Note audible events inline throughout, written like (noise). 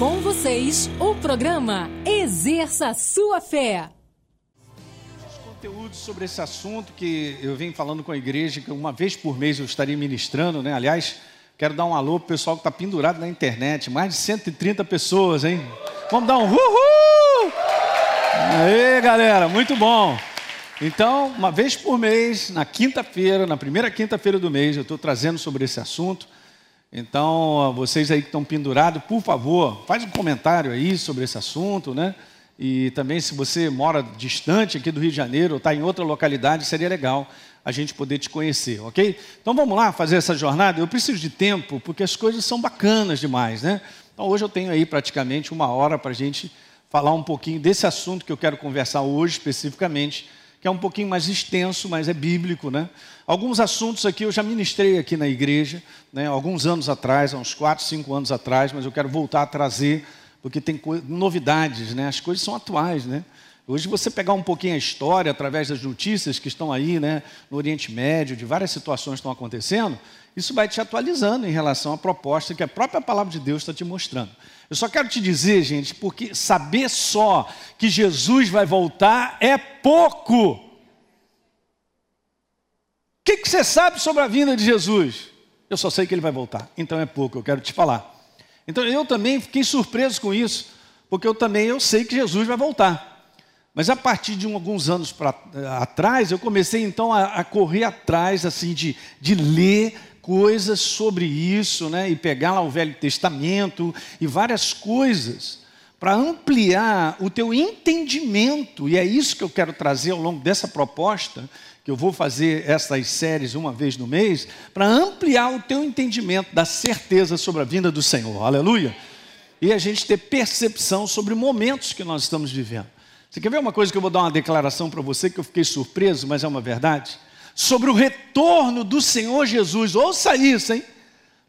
Com vocês, o programa Exerça Sua Fé. Conteúdo sobre esse assunto que eu venho falando com a igreja, que uma vez por mês eu estaria ministrando, né? Aliás, quero dar um alô pro pessoal que está pendurado na internet, mais de 130 pessoas, hein? Vamos dar um uhul! Aí, galera, muito bom. Então, uma vez por mês, na quinta-feira, na primeira quinta-feira do mês, eu estou trazendo sobre esse assunto. Então, vocês aí que estão pendurados, por favor, faz um comentário aí sobre esse assunto, né? E também, se você mora distante aqui do Rio de Janeiro ou está em outra localidade, seria legal a gente poder te conhecer, ok? Então vamos lá fazer essa jornada. Eu preciso de tempo, porque as coisas são bacanas demais, né? Então hoje eu tenho aí praticamente uma hora para a gente falar um pouquinho desse assunto que eu quero conversar hoje especificamente que é um pouquinho mais extenso, mas é bíblico, né? Alguns assuntos aqui eu já ministrei aqui na igreja, né? Alguns anos atrás, há uns 4, 5 anos atrás, mas eu quero voltar a trazer, porque tem novidades, né? As coisas são atuais, né? Hoje você pegar um pouquinho a história através das notícias que estão aí, né, no Oriente Médio, de várias situações que estão acontecendo, isso vai te atualizando em relação à proposta que a própria palavra de Deus está te mostrando. Eu só quero te dizer, gente, porque saber só que Jesus vai voltar é pouco. Que, que você sabe sobre a vinda de Jesus? Eu só sei que ele vai voltar, então é pouco, eu quero te falar. Então eu também fiquei surpreso com isso, porque eu também eu sei que Jesus vai voltar. Mas a partir de um, alguns anos pra, atrás, eu comecei então a, a correr atrás assim de, de ler coisas sobre isso, né? E pegar lá o Velho Testamento e várias coisas para ampliar o teu entendimento. E é isso que eu quero trazer ao longo dessa proposta, que eu vou fazer essas séries uma vez no mês, para ampliar o teu entendimento da certeza sobre a vinda do Senhor. Aleluia. E a gente ter percepção sobre momentos que nós estamos vivendo. Você quer ver uma coisa que eu vou dar uma declaração para você que eu fiquei surpreso, mas é uma verdade? sobre o retorno do Senhor Jesus. Ouça isso, hein?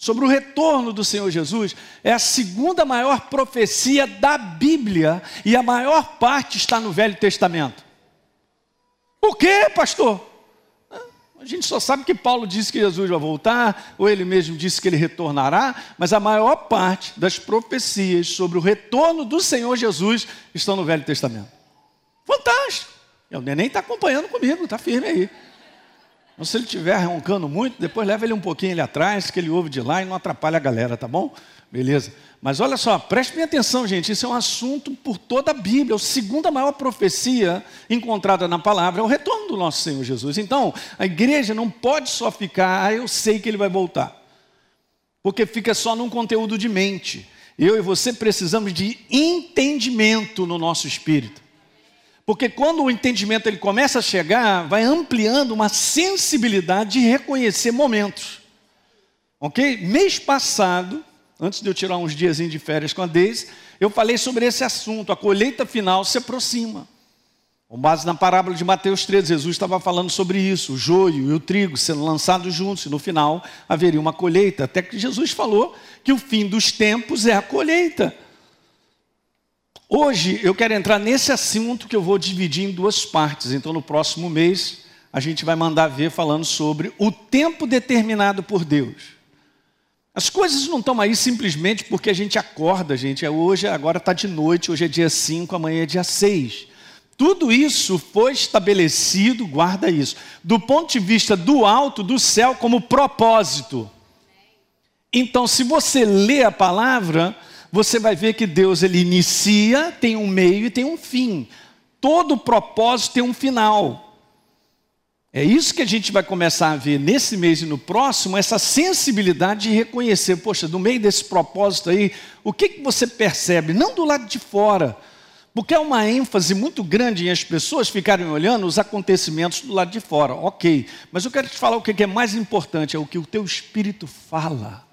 Sobre o retorno do Senhor Jesus, é a segunda maior profecia da Bíblia e a maior parte está no Velho Testamento. Por quê, pastor? A gente só sabe que Paulo disse que Jesus vai voltar, ou ele mesmo disse que ele retornará, mas a maior parte das profecias sobre o retorno do Senhor Jesus estão no Velho Testamento. Fantástico! O neném está acompanhando comigo, está firme aí. Então, se ele estiver roncando muito, depois leva ele um pouquinho ali atrás, que ele ouve de lá e não atrapalha a galera, tá bom? Beleza. Mas olha só, preste bem atenção, gente. Isso é um assunto por toda a Bíblia. A segunda maior profecia encontrada na palavra é o retorno do nosso Senhor Jesus. Então, a igreja não pode só ficar, ah, eu sei que ele vai voltar. Porque fica só num conteúdo de mente. Eu e você precisamos de entendimento no nosso espírito. Porque quando o entendimento ele começa a chegar, vai ampliando uma sensibilidade de reconhecer momentos. Ok? Mês passado, antes de eu tirar uns dias de férias com a Deise, eu falei sobre esse assunto. A colheita final se aproxima. Com base na parábola de Mateus 13, Jesus estava falando sobre isso, o joio e o trigo sendo lançados juntos, e no final haveria uma colheita. Até que Jesus falou que o fim dos tempos é a colheita. Hoje eu quero entrar nesse assunto que eu vou dividir em duas partes. Então, no próximo mês, a gente vai mandar ver falando sobre o tempo determinado por Deus. As coisas não estão aí simplesmente porque a gente acorda, gente. É hoje, agora está de noite, hoje é dia 5, amanhã é dia 6. Tudo isso foi estabelecido, guarda isso, do ponto de vista do alto, do céu, como propósito. Então, se você lê a palavra, você vai ver que Deus ele inicia, tem um meio e tem um fim. Todo propósito tem um final. É isso que a gente vai começar a ver nesse mês e no próximo, essa sensibilidade de reconhecer, poxa, no meio desse propósito aí, o que, que você percebe? Não do lado de fora, porque há uma ênfase muito grande em as pessoas ficarem olhando os acontecimentos do lado de fora, ok, mas eu quero te falar o que é mais importante, é o que o teu espírito fala.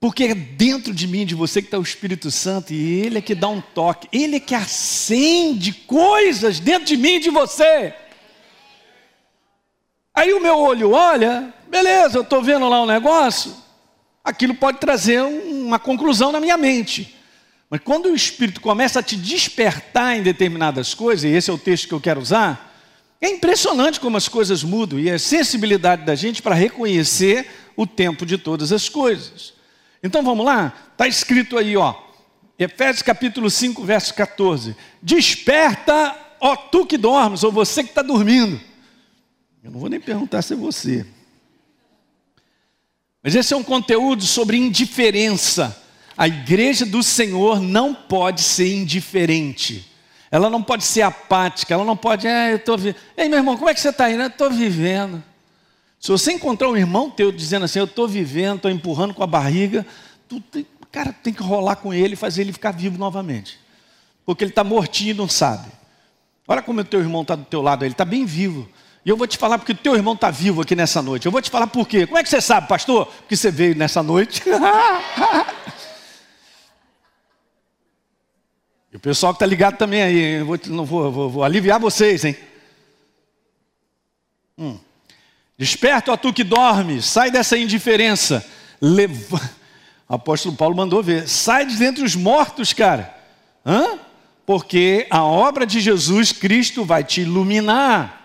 Porque é dentro de mim, de você, que está o Espírito Santo, e Ele é que dá um toque, Ele é que acende coisas dentro de mim e de você. Aí o meu olho olha, beleza, eu estou vendo lá um negócio, aquilo pode trazer uma conclusão na minha mente. Mas quando o Espírito começa a te despertar em determinadas coisas, e esse é o texto que eu quero usar, é impressionante como as coisas mudam e a sensibilidade da gente para reconhecer o tempo de todas as coisas. Então vamos lá? Está escrito aí, ó. Efésios capítulo 5, verso 14. Desperta, ó tu que dormes, ou você que está dormindo. Eu não vou nem perguntar se é você. Mas esse é um conteúdo sobre indiferença. A igreja do Senhor não pode ser indiferente. Ela não pode ser apática, ela não pode, é, eu estou vivendo. Ei, meu irmão, como é que você está indo? Eu estou vivendo. Se você encontrar um irmão teu dizendo assim, eu estou vivendo, estou empurrando com a barriga, tu tem, cara, tem que rolar com ele e fazer ele ficar vivo novamente. Porque ele está mortinho e não sabe. Olha como o teu irmão está do teu lado, ele está bem vivo. E eu vou te falar porque o teu irmão está vivo aqui nessa noite. Eu vou te falar por quê. Como é que você sabe, pastor? Porque você veio nessa noite. (laughs) e o pessoal que está ligado também aí, eu vou, não vou, vou, vou aliviar vocês, hein? Hum. Desperta, ó tu que dormes, sai dessa indiferença. (laughs) O apóstolo Paulo mandou ver. Sai de dentre os mortos, cara. Hã? Porque a obra de Jesus Cristo vai te iluminar.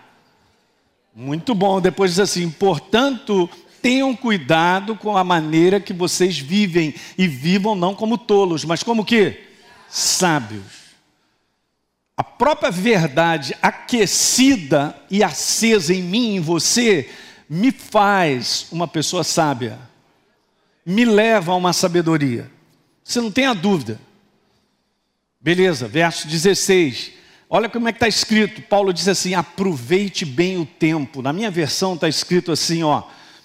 Muito bom. Depois diz assim: portanto, tenham cuidado com a maneira que vocês vivem e vivam não como tolos, mas como que? Sábios. A própria verdade aquecida e acesa em mim em você me faz uma pessoa sábia. Me leva a uma sabedoria. Você não tem a dúvida. Beleza, verso 16. Olha como é que está escrito. Paulo diz assim: aproveite bem o tempo. Na minha versão está escrito assim, ó.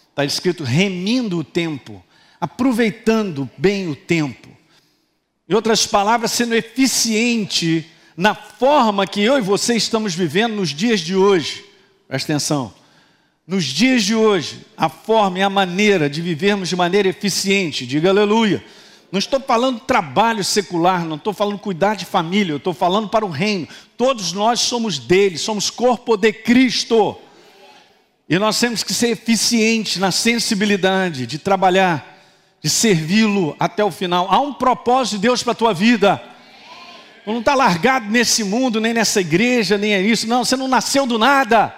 Está escrito remindo o tempo, aproveitando bem o tempo. Em outras palavras, sendo eficiente na forma que eu e você estamos vivendo nos dias de hoje. Presta atenção. Nos dias de hoje, a forma e a maneira de vivermos de maneira eficiente, diga aleluia não estou falando trabalho secular, não estou falando cuidar de família, eu estou falando para o reino. Todos nós somos dele, somos corpo de Cristo. E nós temos que ser eficientes na sensibilidade de trabalhar, de servi-lo até o final. Há um propósito de Deus para a tua vida. Não está largado nesse mundo, nem nessa igreja, nem é isso. Não, você não nasceu do nada.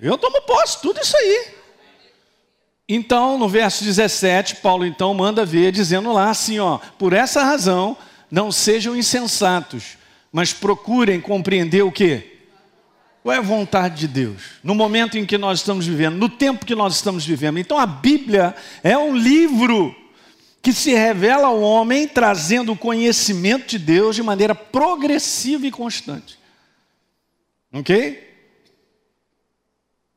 Eu tomo posse, tudo isso aí. Então, no verso 17, Paulo então manda ver, dizendo lá assim, ó, por essa razão, não sejam insensatos, mas procurem compreender o que? Qual é a vontade de Deus? No momento em que nós estamos vivendo, no tempo que nós estamos vivendo. Então a Bíblia é um livro que se revela ao homem trazendo o conhecimento de Deus de maneira progressiva e constante. Ok?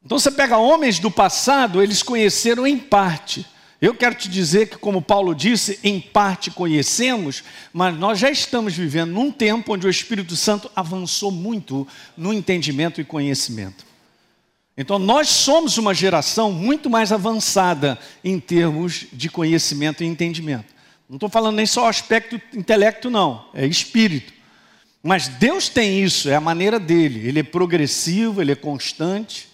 Então você pega homens do passado, eles conheceram em parte. Eu quero te dizer que, como Paulo disse, em parte conhecemos, mas nós já estamos vivendo num tempo onde o Espírito Santo avançou muito no entendimento e conhecimento. Então, nós somos uma geração muito mais avançada em termos de conhecimento e entendimento. Não estou falando nem só aspecto intelecto, não, é espírito. Mas Deus tem isso, é a maneira dele. Ele é progressivo, ele é constante.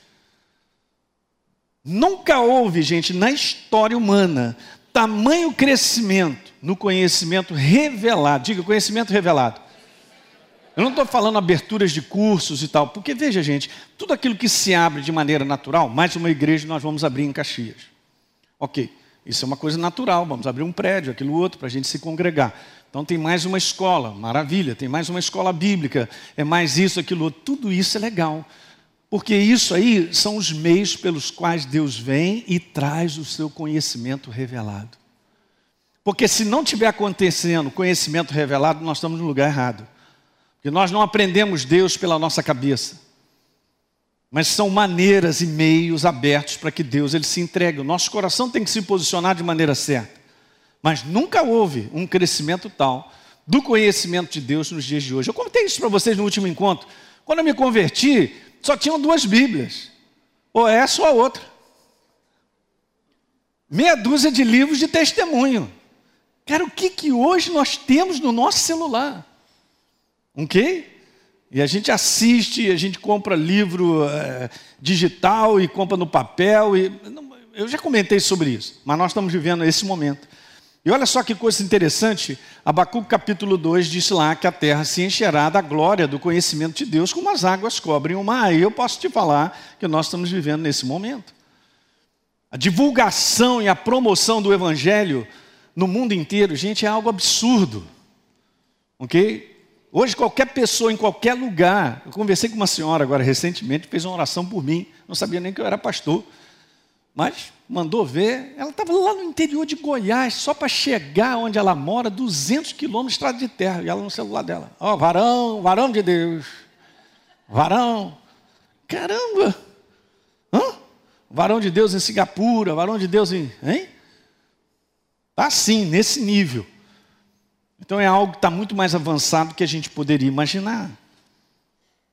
Nunca houve, gente, na história humana, tamanho crescimento no conhecimento revelado. Diga, conhecimento revelado. Eu não estou falando aberturas de cursos e tal, porque veja, gente, tudo aquilo que se abre de maneira natural, mais uma igreja nós vamos abrir em Caxias. Ok, isso é uma coisa natural, vamos abrir um prédio, aquilo outro, para a gente se congregar. Então tem mais uma escola, maravilha, tem mais uma escola bíblica, é mais isso, aquilo outro, tudo isso é legal. Porque isso aí são os meios pelos quais Deus vem e traz o seu conhecimento revelado. Porque se não tiver acontecendo conhecimento revelado, nós estamos no lugar errado. Porque nós não aprendemos Deus pela nossa cabeça. Mas são maneiras e meios abertos para que Deus ele se entregue. O nosso coração tem que se posicionar de maneira certa. Mas nunca houve um crescimento tal do conhecimento de Deus nos dias de hoje. Eu contei isso para vocês no último encontro. Quando eu me converti, só tinham duas Bíblias, ou essa ou a outra. Meia dúzia de livros de testemunho. Cara, o que, que hoje nós temos no nosso celular? Ok? E a gente assiste, a gente compra livro é, digital e compra no papel. E, eu já comentei sobre isso, mas nós estamos vivendo esse momento. E olha só que coisa interessante, Abacuque capítulo 2 diz lá que a terra se encherá da glória do conhecimento de Deus, como as águas cobrem o mar. E eu posso te falar que nós estamos vivendo nesse momento. A divulgação e a promoção do Evangelho no mundo inteiro, gente, é algo absurdo. Ok? Hoje, qualquer pessoa, em qualquer lugar. Eu conversei com uma senhora agora recentemente, fez uma oração por mim. Não sabia nem que eu era pastor. Mas mandou ver. Ela estava lá no interior de Goiás, só para chegar onde ela mora, 200 quilômetros de estrada de terra. E ela no celular dela: Ó, oh, varão, varão de Deus. Varão. Caramba! Hã? Varão de Deus em Singapura, varão de Deus em. Hein? Está assim, nesse nível. Então é algo que está muito mais avançado do que a gente poderia imaginar.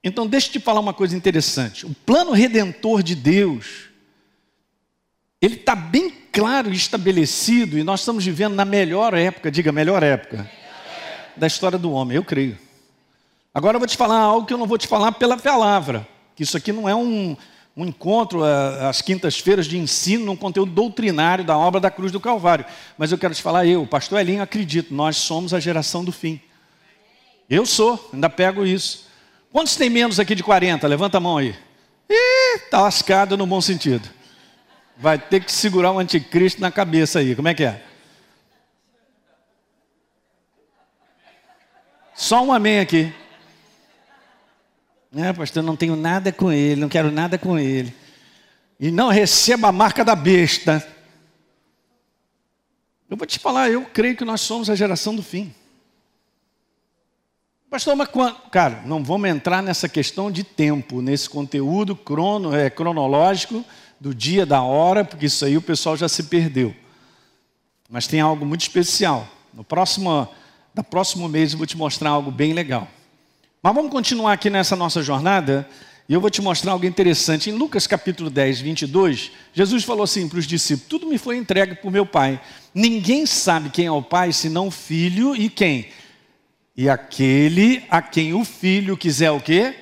Então, deixa eu te falar uma coisa interessante. O plano redentor de Deus, ele está bem claro e estabelecido, e nós estamos vivendo na melhor época, diga melhor época, da história do homem, eu creio. Agora eu vou te falar algo que eu não vou te falar pela palavra, que isso aqui não é um, um encontro às quintas-feiras de ensino num conteúdo doutrinário da obra da cruz do Calvário. Mas eu quero te falar, eu, pastor Elinho, acredito, nós somos a geração do fim. Eu sou, ainda pego isso. Quantos tem menos aqui de 40? Levanta a mão aí. Ih, tá lascado no bom sentido. Vai ter que segurar o anticristo na cabeça aí. Como é que é? Só um amém aqui. É, pastor, não tenho nada com ele, não quero nada com ele. E não receba a marca da besta. Eu vou te falar, eu creio que nós somos a geração do fim. Pastor, mas quando? Cara, não vamos entrar nessa questão de tempo, nesse conteúdo crono, é, cronológico do dia, da hora, porque isso aí o pessoal já se perdeu. Mas tem algo muito especial. No próximo, no próximo mês eu vou te mostrar algo bem legal. Mas vamos continuar aqui nessa nossa jornada e eu vou te mostrar algo interessante. Em Lucas capítulo 10, 22, Jesus falou assim para os discípulos: Tudo me foi entregue por meu Pai. Ninguém sabe quem é o Pai senão o Filho e quem? E aquele a quem o Filho quiser o quê?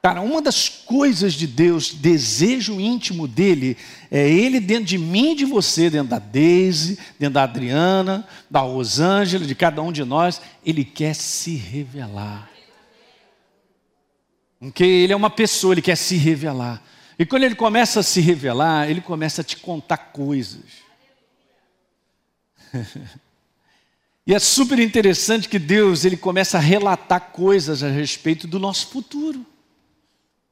Cara, uma das coisas de Deus, desejo íntimo dele, é ele dentro de mim e de você, dentro da Deise, dentro da Adriana, da Rosângela, de cada um de nós, ele quer se revelar. Porque ele é uma pessoa, ele quer se revelar. E quando ele começa a se revelar, ele começa a te contar coisas. (laughs) e é super interessante que Deus ele começa a relatar coisas a respeito do nosso futuro.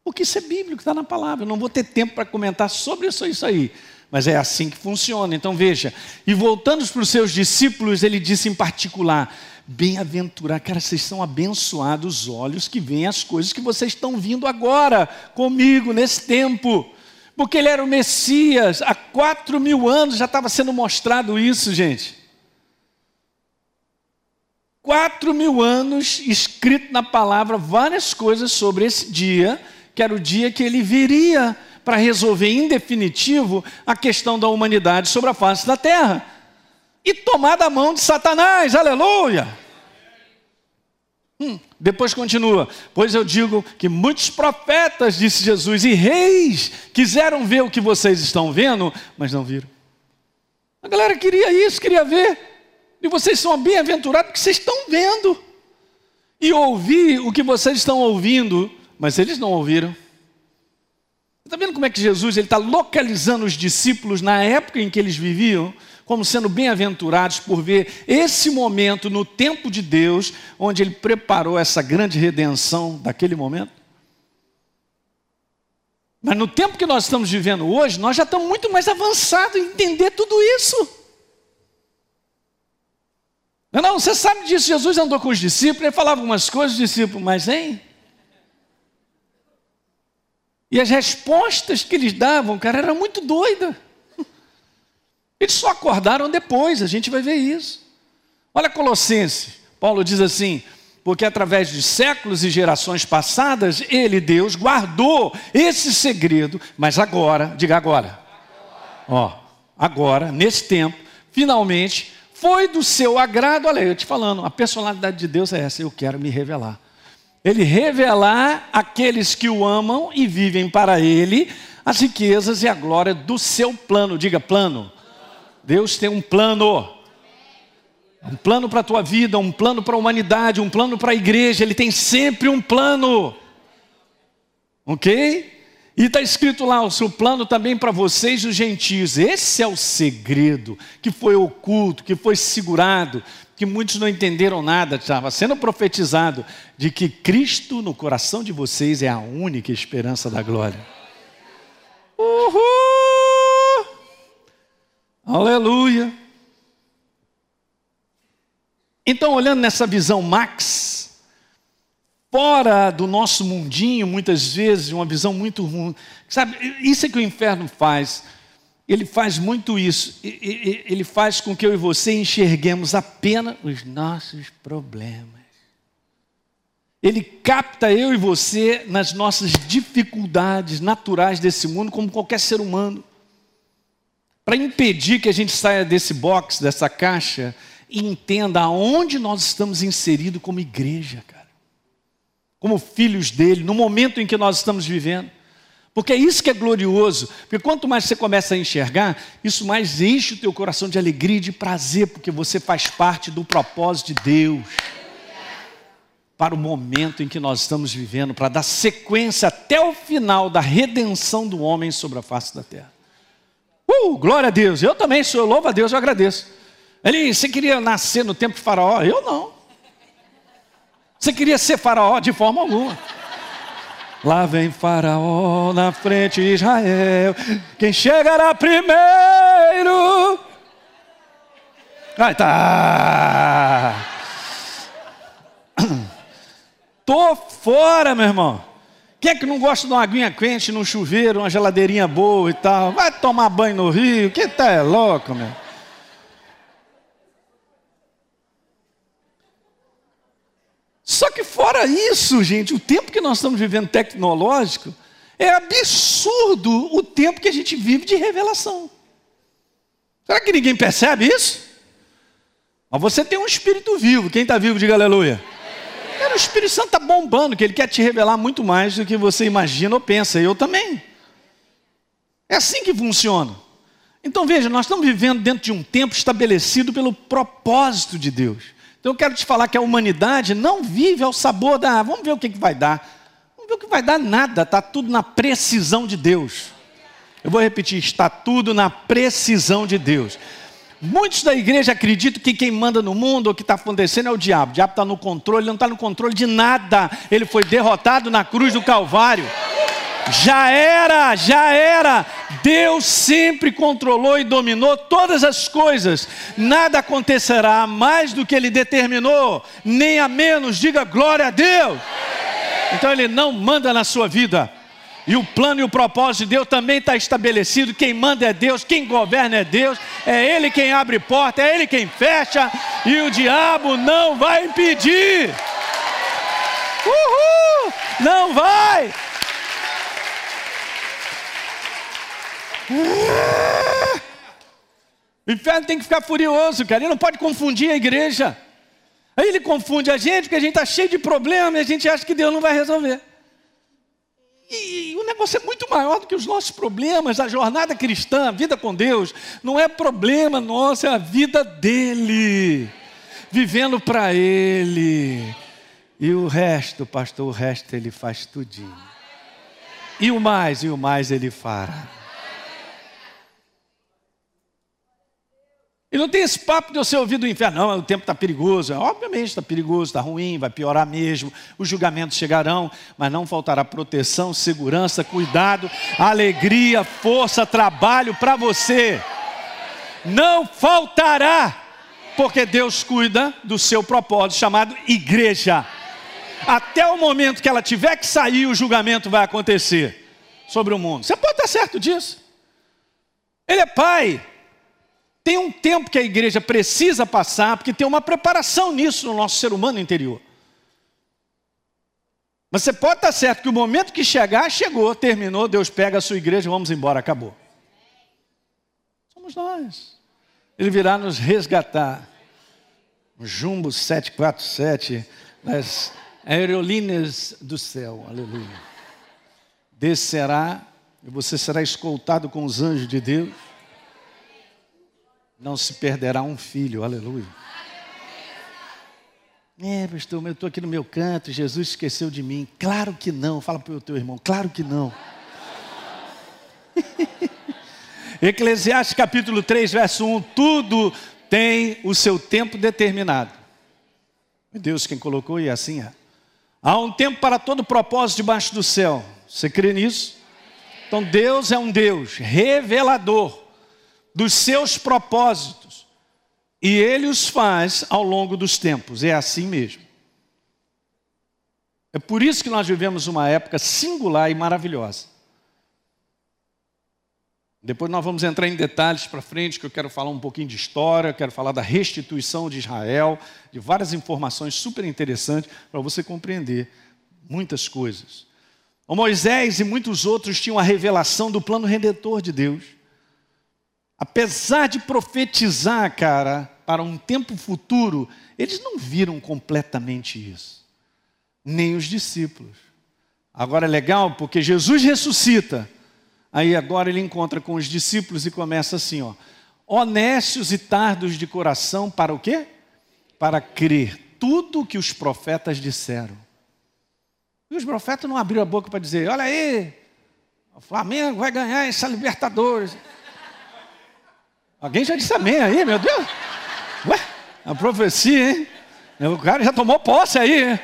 Porque isso é bíblico, está na palavra. Eu não vou ter tempo para comentar sobre isso, isso aí. Mas é assim que funciona. Então veja. E voltando para os seus discípulos, ele disse em particular: Bem-aventurado, cara, vocês são abençoados os olhos que veem as coisas que vocês estão vindo agora comigo nesse tempo. Porque ele era o Messias, há quatro mil anos já estava sendo mostrado isso, gente. Quatro mil anos escrito na palavra várias coisas sobre esse dia, que era o dia que ele viria para resolver em definitivo a questão da humanidade sobre a face da terra e tomar da mão de Satanás, aleluia. Hum, depois continua, pois eu digo que muitos profetas, disse Jesus, e reis quiseram ver o que vocês estão vendo, mas não viram. A galera queria isso, queria ver, e vocês são bem-aventurados porque vocês estão vendo, e ouvir o que vocês estão ouvindo, mas eles não ouviram. Está vendo como é que Jesus está localizando os discípulos na época em que eles viviam? Como sendo bem-aventurados por ver esse momento no tempo de Deus, onde Ele preparou essa grande redenção daquele momento. Mas no tempo que nós estamos vivendo hoje, nós já estamos muito mais avançados em entender tudo isso. Não, não, você sabe disso, Jesus andou com os discípulos, ele falava algumas coisas, os discípulos, mas hein? E as respostas que eles davam, cara, era muito doida. Eles só acordaram depois, a gente vai ver isso. Olha Colossenses, Paulo diz assim: porque através de séculos e gerações passadas, ele, Deus, guardou esse segredo, mas agora, diga agora, ó, agora, nesse tempo, finalmente, foi do seu agrado, olha, eu te falando, a personalidade de Deus é essa, eu quero me revelar. Ele revelar aqueles que o amam e vivem para ele as riquezas e a glória do seu plano, diga plano Deus tem um plano. Um plano para a tua vida, um plano para a humanidade, um plano para a igreja, Ele tem sempre um plano. Ok? E está escrito lá o seu plano também para vocês, os gentios. Esse é o segredo que foi oculto, que foi segurado, que muitos não entenderam nada, estava sendo profetizado de que Cristo no coração de vocês é a única esperança da glória. Uhul! Aleluia! Então, olhando nessa visão max, fora do nosso mundinho, muitas vezes, uma visão muito ruim, sabe, isso é que o inferno faz ele faz muito isso. Ele faz com que eu e você enxerguemos apenas os nossos problemas. Ele capta eu e você nas nossas dificuldades naturais desse mundo, como qualquer ser humano. Para impedir que a gente saia desse box, dessa caixa, e entenda aonde nós estamos inseridos como igreja, cara. Como filhos dele, no momento em que nós estamos vivendo. Porque é isso que é glorioso. Porque quanto mais você começa a enxergar, isso mais enche o teu coração de alegria e de prazer, porque você faz parte do propósito de Deus. Para o momento em que nós estamos vivendo, para dar sequência até o final da redenção do homem sobre a face da terra. Uh, glória a Deus. Eu também sou, louvo a Deus, eu agradeço. Ele, você queria nascer no tempo de Faraó? Eu não. Você queria ser Faraó? De forma alguma. Lá vem Faraó na frente de Israel. Quem chegará primeiro? Ai, tá. Tô fora, meu irmão. Quem é que não gosta de uma aguinha quente no chuveiro, uma geladeirinha boa e tal? Vai tomar banho no rio? Que tá é louco, meu? Só que fora isso, gente, o tempo que nós estamos vivendo tecnológico, é absurdo o tempo que a gente vive de revelação. Será que ninguém percebe isso? Mas você tem um espírito vivo, quem está vivo, diga aleluia. O Espírito Santo está bombando, que ele quer te revelar muito mais do que você imagina ou pensa, eu também. É assim que funciona. Então veja, nós estamos vivendo dentro de um tempo estabelecido pelo propósito de Deus. Então eu quero te falar que a humanidade não vive ao sabor da. Vamos ver o que, que vai dar. Vamos ver o que vai dar nada, está tudo na precisão de Deus. Eu vou repetir: está tudo na precisão de Deus. Muitos da igreja acreditam que quem manda no mundo, o que está acontecendo é o diabo. O diabo está no controle, ele não está no controle de nada. Ele foi derrotado na cruz do Calvário. Já era, já era. Deus sempre controlou e dominou todas as coisas. Nada acontecerá mais do que Ele determinou, nem a menos. Diga glória a Deus. Então Ele não manda na sua vida. E o plano e o propósito de Deus também está estabelecido. Quem manda é Deus, quem governa é Deus, é Ele quem abre porta, é Ele quem fecha, e o diabo não vai impedir. Uhul! Não vai! O inferno tem que ficar furioso, cara. Ele não pode confundir a igreja. Aí ele confunde a gente, porque a gente está cheio de problemas e a gente acha que Deus não vai resolver. E, o negócio é muito maior do que os nossos problemas. A jornada cristã, a vida com Deus, não é problema nosso, é a vida dele. Vivendo para Ele. E o resto, pastor, o resto ele faz tudinho. E o mais, e o mais ele fará. E não tem esse papo de você ouvir do inferno, não, o tempo está perigoso. É, obviamente está perigoso, está ruim, vai piorar mesmo. Os julgamentos chegarão, mas não faltará proteção, segurança, cuidado, alegria, força, trabalho para você. Não faltará, porque Deus cuida do seu propósito chamado igreja. Até o momento que ela tiver que sair, o julgamento vai acontecer sobre o mundo. Você pode estar certo disso. Ele é pai, tem um tempo que a igreja precisa passar, porque tem uma preparação nisso no nosso ser humano interior. Mas você pode estar certo que o momento que chegar, chegou, terminou, Deus pega a sua igreja, vamos embora, acabou. Somos nós. Ele virá nos resgatar. Jumbo 747, das aerolíneas do céu, aleluia. Descerá, e você será escoltado com os anjos de Deus não se perderá um filho, aleluia. É, pastor, eu estou aqui no meu canto, Jesus esqueceu de mim. Claro que não, fala para o teu irmão, claro que não. (laughs) Eclesiastes capítulo 3, verso 1: tudo tem o seu tempo determinado. Deus quem colocou e assim é. Há um tempo para todo propósito debaixo do céu. Você crê nisso? Então Deus é um Deus revelador dos seus propósitos. E ele os faz ao longo dos tempos. É assim mesmo. É por isso que nós vivemos uma época singular e maravilhosa. Depois nós vamos entrar em detalhes para frente, que eu quero falar um pouquinho de história, quero falar da restituição de Israel, de várias informações super interessantes para você compreender muitas coisas. O Moisés e muitos outros tinham a revelação do plano redentor de Deus. Apesar de profetizar, cara, para um tempo futuro, eles não viram completamente isso. Nem os discípulos. Agora é legal porque Jesus ressuscita Aí agora ele encontra com os discípulos e começa assim, ó. Honestos e tardos de coração para o quê? Para crer tudo o que os profetas disseram. E os profetas não abriram a boca para dizer: olha aí, o Flamengo vai ganhar essa Libertadores. Alguém já disse amém aí, meu Deus? Ué, a profecia, hein? O cara já tomou posse aí, hein?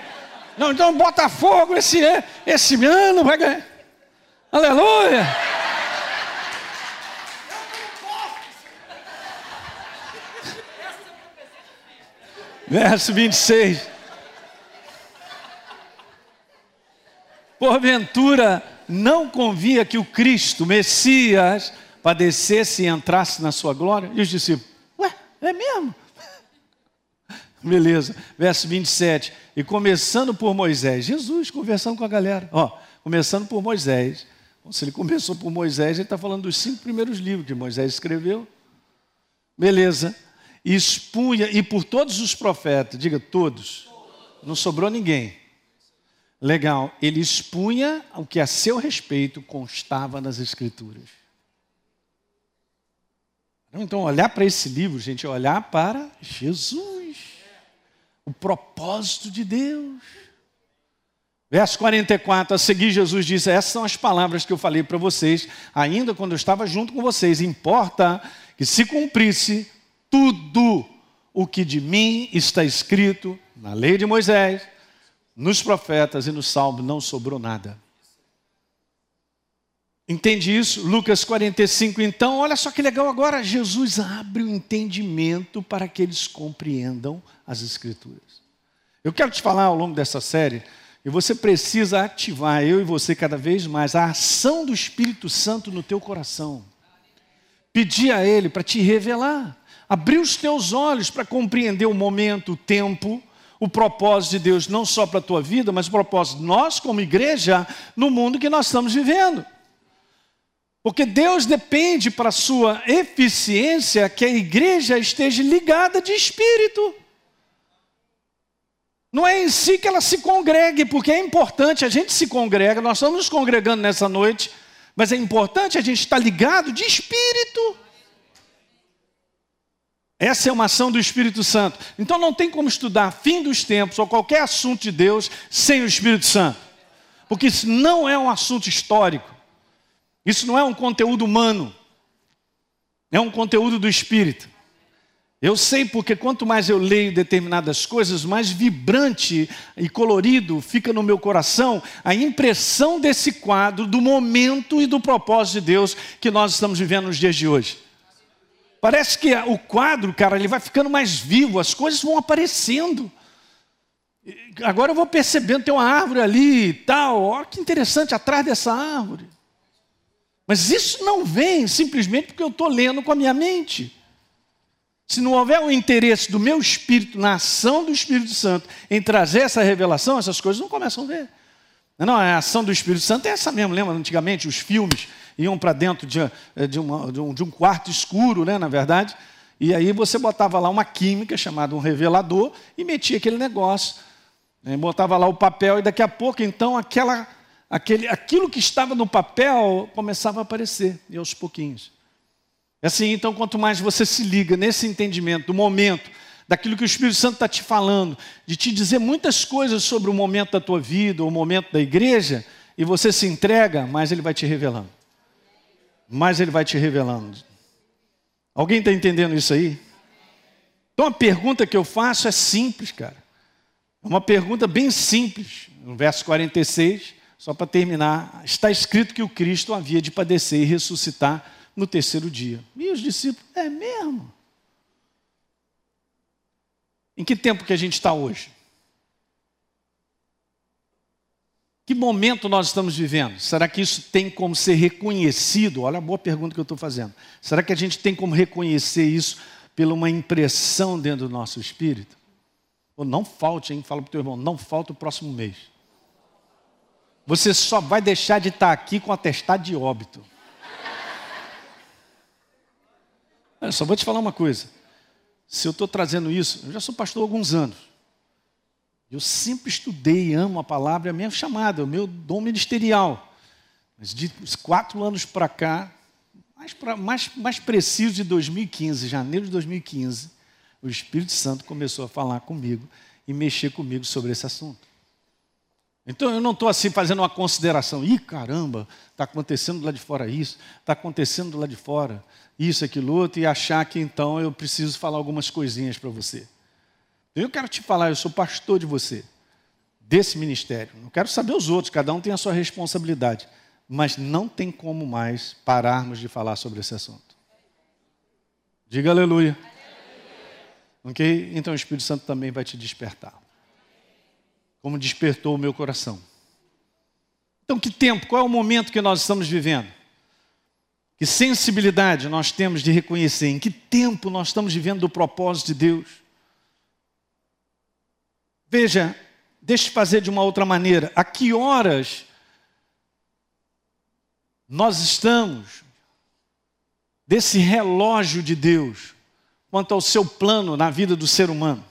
Não, então Botafogo esse, esse ano vai ganhar. Aleluia! Verso 26. Porventura, não convia que o Cristo, Messias, padecesse e entrasse na sua glória? E os discípulos, ué, é mesmo? (laughs) Beleza, verso 27. E começando por Moisés, Jesus conversando com a galera, ó, começando por Moisés. Se ele começou por Moisés, ele está falando dos cinco primeiros livros que Moisés escreveu. Beleza expunha, e por todos os profetas, diga todos, não sobrou ninguém. Legal, ele expunha o que a seu respeito constava nas Escrituras. Então, olhar para esse livro, gente, é olhar para Jesus, o propósito de Deus. Verso 44, a seguir, Jesus disse: Essas são as palavras que eu falei para vocês, ainda quando eu estava junto com vocês. Importa que se cumprisse tudo o que de mim está escrito na lei de Moisés, nos profetas e no salmo, não sobrou nada. Entende isso? Lucas 45. Então, olha só que legal agora. Jesus abre o entendimento para que eles compreendam as Escrituras. Eu quero te falar ao longo dessa série, e você precisa ativar, eu e você, cada vez mais, a ação do Espírito Santo no teu coração. Pedir a Ele para te revelar abrir os teus olhos para compreender o momento, o tempo, o propósito de Deus, não só para a tua vida, mas o propósito de nós, como igreja, no mundo que nós estamos vivendo. Porque Deus depende para sua eficiência que a igreja esteja ligada de espírito. Não é em si que ela se congregue, porque é importante, a gente se congrega, nós estamos nos congregando nessa noite, mas é importante a gente estar ligado de espírito. Essa é uma ação do Espírito Santo. Então não tem como estudar fim dos tempos ou qualquer assunto de Deus sem o Espírito Santo. Porque isso não é um assunto histórico. Isso não é um conteúdo humano. É um conteúdo do Espírito. Eu sei porque quanto mais eu leio determinadas coisas, mais vibrante e colorido fica no meu coração a impressão desse quadro, do momento e do propósito de Deus que nós estamos vivendo nos dias de hoje. Parece que o quadro, cara, ele vai ficando mais vivo, as coisas vão aparecendo. Agora eu vou percebendo, tem uma árvore ali e tal, olha que interessante, atrás dessa árvore. Mas isso não vem simplesmente porque eu estou lendo com a minha mente. Se não houver o interesse do meu espírito na ação do Espírito Santo em trazer essa revelação, essas coisas não começam a ver. Não, a ação do Espírito Santo é essa mesmo, lembra antigamente os filmes iam para dentro de, eh, de, uma, de, um, de um quarto escuro, né, na verdade, e aí você botava lá uma química chamada um revelador e metia aquele negócio. Né, botava lá o papel e daqui a pouco, então, aquela, aquele, aquilo que estava no papel começava a aparecer, e aos pouquinhos. É assim, então, quanto mais você se liga nesse entendimento do momento, daquilo que o Espírito Santo está te falando, de te dizer muitas coisas sobre o momento da tua vida, o momento da igreja, e você se entrega, mais ele vai te revelando mais Ele vai te revelando. Alguém está entendendo isso aí? Então a pergunta que eu faço é simples, cara. É uma pergunta bem simples. No verso 46, só para terminar, está escrito que o Cristo havia de padecer e ressuscitar no terceiro dia. E os discípulos, é mesmo? Em que tempo que a gente está hoje? Que momento nós estamos vivendo? Será que isso tem como ser reconhecido? Olha a boa pergunta que eu estou fazendo. Será que a gente tem como reconhecer isso pela uma impressão dentro do nosso espírito? Ou não falte, hein? Fala para o teu irmão, não falta o próximo mês. Você só vai deixar de estar aqui com atestado de óbito. Eu só vou te falar uma coisa se eu estou trazendo isso, eu já sou pastor há alguns anos. Eu sempre estudei, amo a palavra, é a minha chamada, é o meu dom ministerial. Mas de quatro anos para cá, mais, pra, mais, mais preciso de 2015, janeiro de 2015, o Espírito Santo começou a falar comigo e mexer comigo sobre esse assunto. Então eu não estou assim fazendo uma consideração, ih caramba, está acontecendo lá de fora isso, está acontecendo lá de fora isso, aquilo outro, e achar que então eu preciso falar algumas coisinhas para você. Eu quero te falar, eu sou pastor de você, desse ministério. Não quero saber os outros, cada um tem a sua responsabilidade. Mas não tem como mais pararmos de falar sobre esse assunto. Diga aleluia. Ok? Então o Espírito Santo também vai te despertar. Como despertou o meu coração. Então, que tempo, qual é o momento que nós estamos vivendo? Que sensibilidade nós temos de reconhecer em que tempo nós estamos vivendo do propósito de Deus. Veja, deixe fazer de uma outra maneira. A que horas nós estamos desse relógio de Deus quanto ao seu plano na vida do ser humano?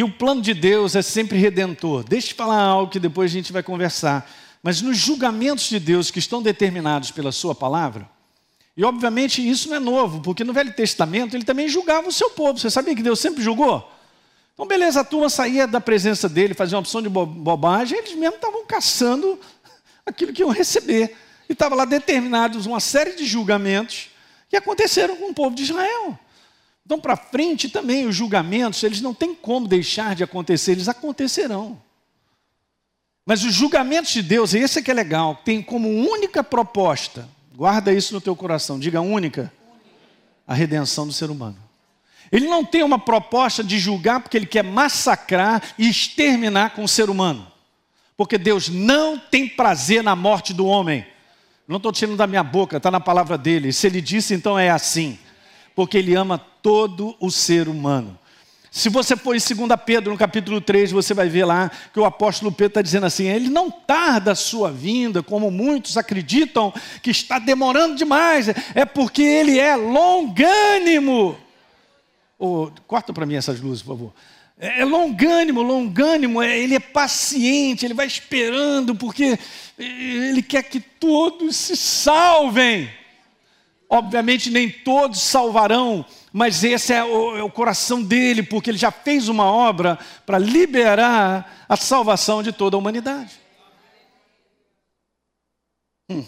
E o plano de Deus é sempre redentor. Deixe eu falar algo que depois a gente vai conversar mas nos julgamentos de Deus que estão determinados pela Sua palavra, e obviamente isso não é novo, porque no Velho Testamento ele também julgava o seu povo. Você sabia que Deus sempre julgou? Então, beleza, a turma saía da presença dele, fazia uma opção de bobagem, eles mesmo estavam caçando (laughs) aquilo que iam receber. E estava lá determinados uma série de julgamentos que aconteceram com o povo de Israel. Então, para frente também, os julgamentos, eles não têm como deixar de acontecer, eles acontecerão. Mas os julgamentos de Deus, esse é que é legal, tem como única proposta, guarda isso no teu coração, diga única, a redenção do ser humano. Ele não tem uma proposta de julgar porque ele quer massacrar e exterminar com o ser humano. Porque Deus não tem prazer na morte do homem. Não estou tirando da minha boca, está na palavra dele. Se ele disse, então é assim. Porque ele ama todo o ser humano. Se você for em 2 Pedro, no capítulo 3, você vai ver lá que o apóstolo Pedro está dizendo assim: ele não tarda a sua vinda, como muitos acreditam que está demorando demais, é porque ele é longânimo. Oh, corta para mim essas luzes, por favor. É, é longânimo, longânimo, é, ele é paciente, ele vai esperando, porque ele quer que todos se salvem. Obviamente, nem todos salvarão mas esse é o, é o, coração dele, porque ele já fez uma obra para liberar a salvação de toda a humanidade. Hum.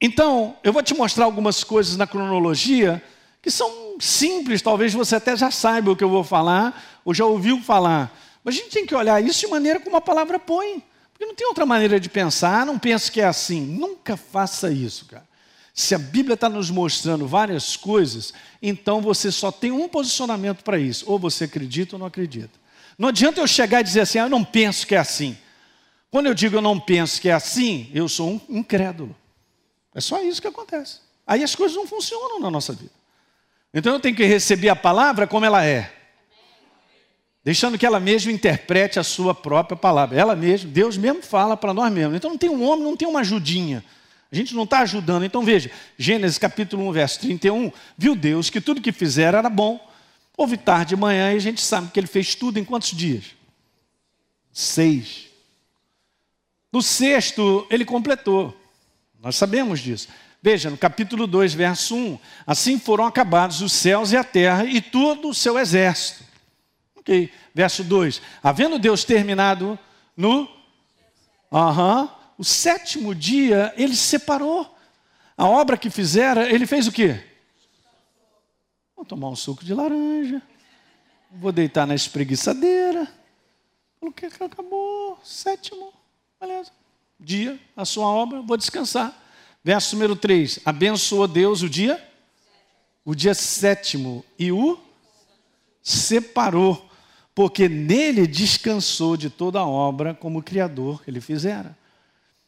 Então, eu vou te mostrar algumas coisas na cronologia que são simples, talvez você até já saiba o que eu vou falar, ou já ouviu falar. Mas a gente tem que olhar isso de maneira como a palavra põe. Porque não tem outra maneira de pensar, não pense que é assim. Nunca faça isso, cara. Se a Bíblia está nos mostrando várias coisas, então você só tem um posicionamento para isso: ou você acredita ou não acredita. Não adianta eu chegar e dizer assim, ah, eu não penso que é assim. Quando eu digo eu não penso que é assim, eu sou um incrédulo. É só isso que acontece. Aí as coisas não funcionam na nossa vida. Então eu tenho que receber a palavra como ela é. Deixando que ela mesma interprete a sua própria palavra. Ela mesma, Deus mesmo fala para nós mesmos. Então não tem um homem, não tem uma ajudinha. A gente não está ajudando. Então veja, Gênesis capítulo 1, verso 31, viu Deus que tudo que fizer era bom. Houve tarde de manhã e a gente sabe que ele fez tudo em quantos dias? Seis. No sexto, ele completou. Nós sabemos disso. Veja, no capítulo 2, verso 1: Assim foram acabados os céus e a terra e todo o seu exército. Ok. Verso 2: Havendo Deus terminado no. Aham. Uh -huh, o sétimo dia ele separou. A obra que fizera, ele fez o quê? Vou tomar um suco de laranja, vou deitar na espreguiçadeira. Falou que acabou, sétimo, beleza. Dia, a sua obra, vou descansar. Verso número 3: abençoou Deus o dia, o dia sétimo, e o separou, porque nele descansou de toda a obra como Criador que ele fizera.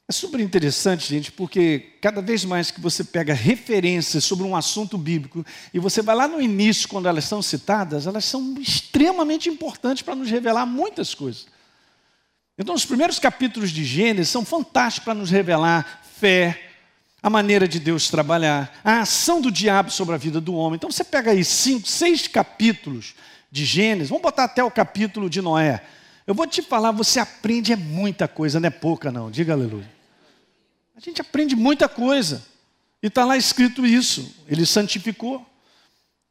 É super interessante, gente, porque cada vez mais que você pega referências sobre um assunto bíblico e você vai lá no início, quando elas são citadas, elas são extremamente importantes para nos revelar muitas coisas. Então, os primeiros capítulos de Gênesis são fantásticos para nos revelar fé, a maneira de Deus trabalhar, a ação do diabo sobre a vida do homem. Então, você pega aí cinco, seis capítulos de Gênesis, vamos botar até o capítulo de Noé. Eu vou te falar, você aprende é muita coisa, não é pouca, não. Diga aleluia. A gente aprende muita coisa. E está lá escrito isso. Ele santificou.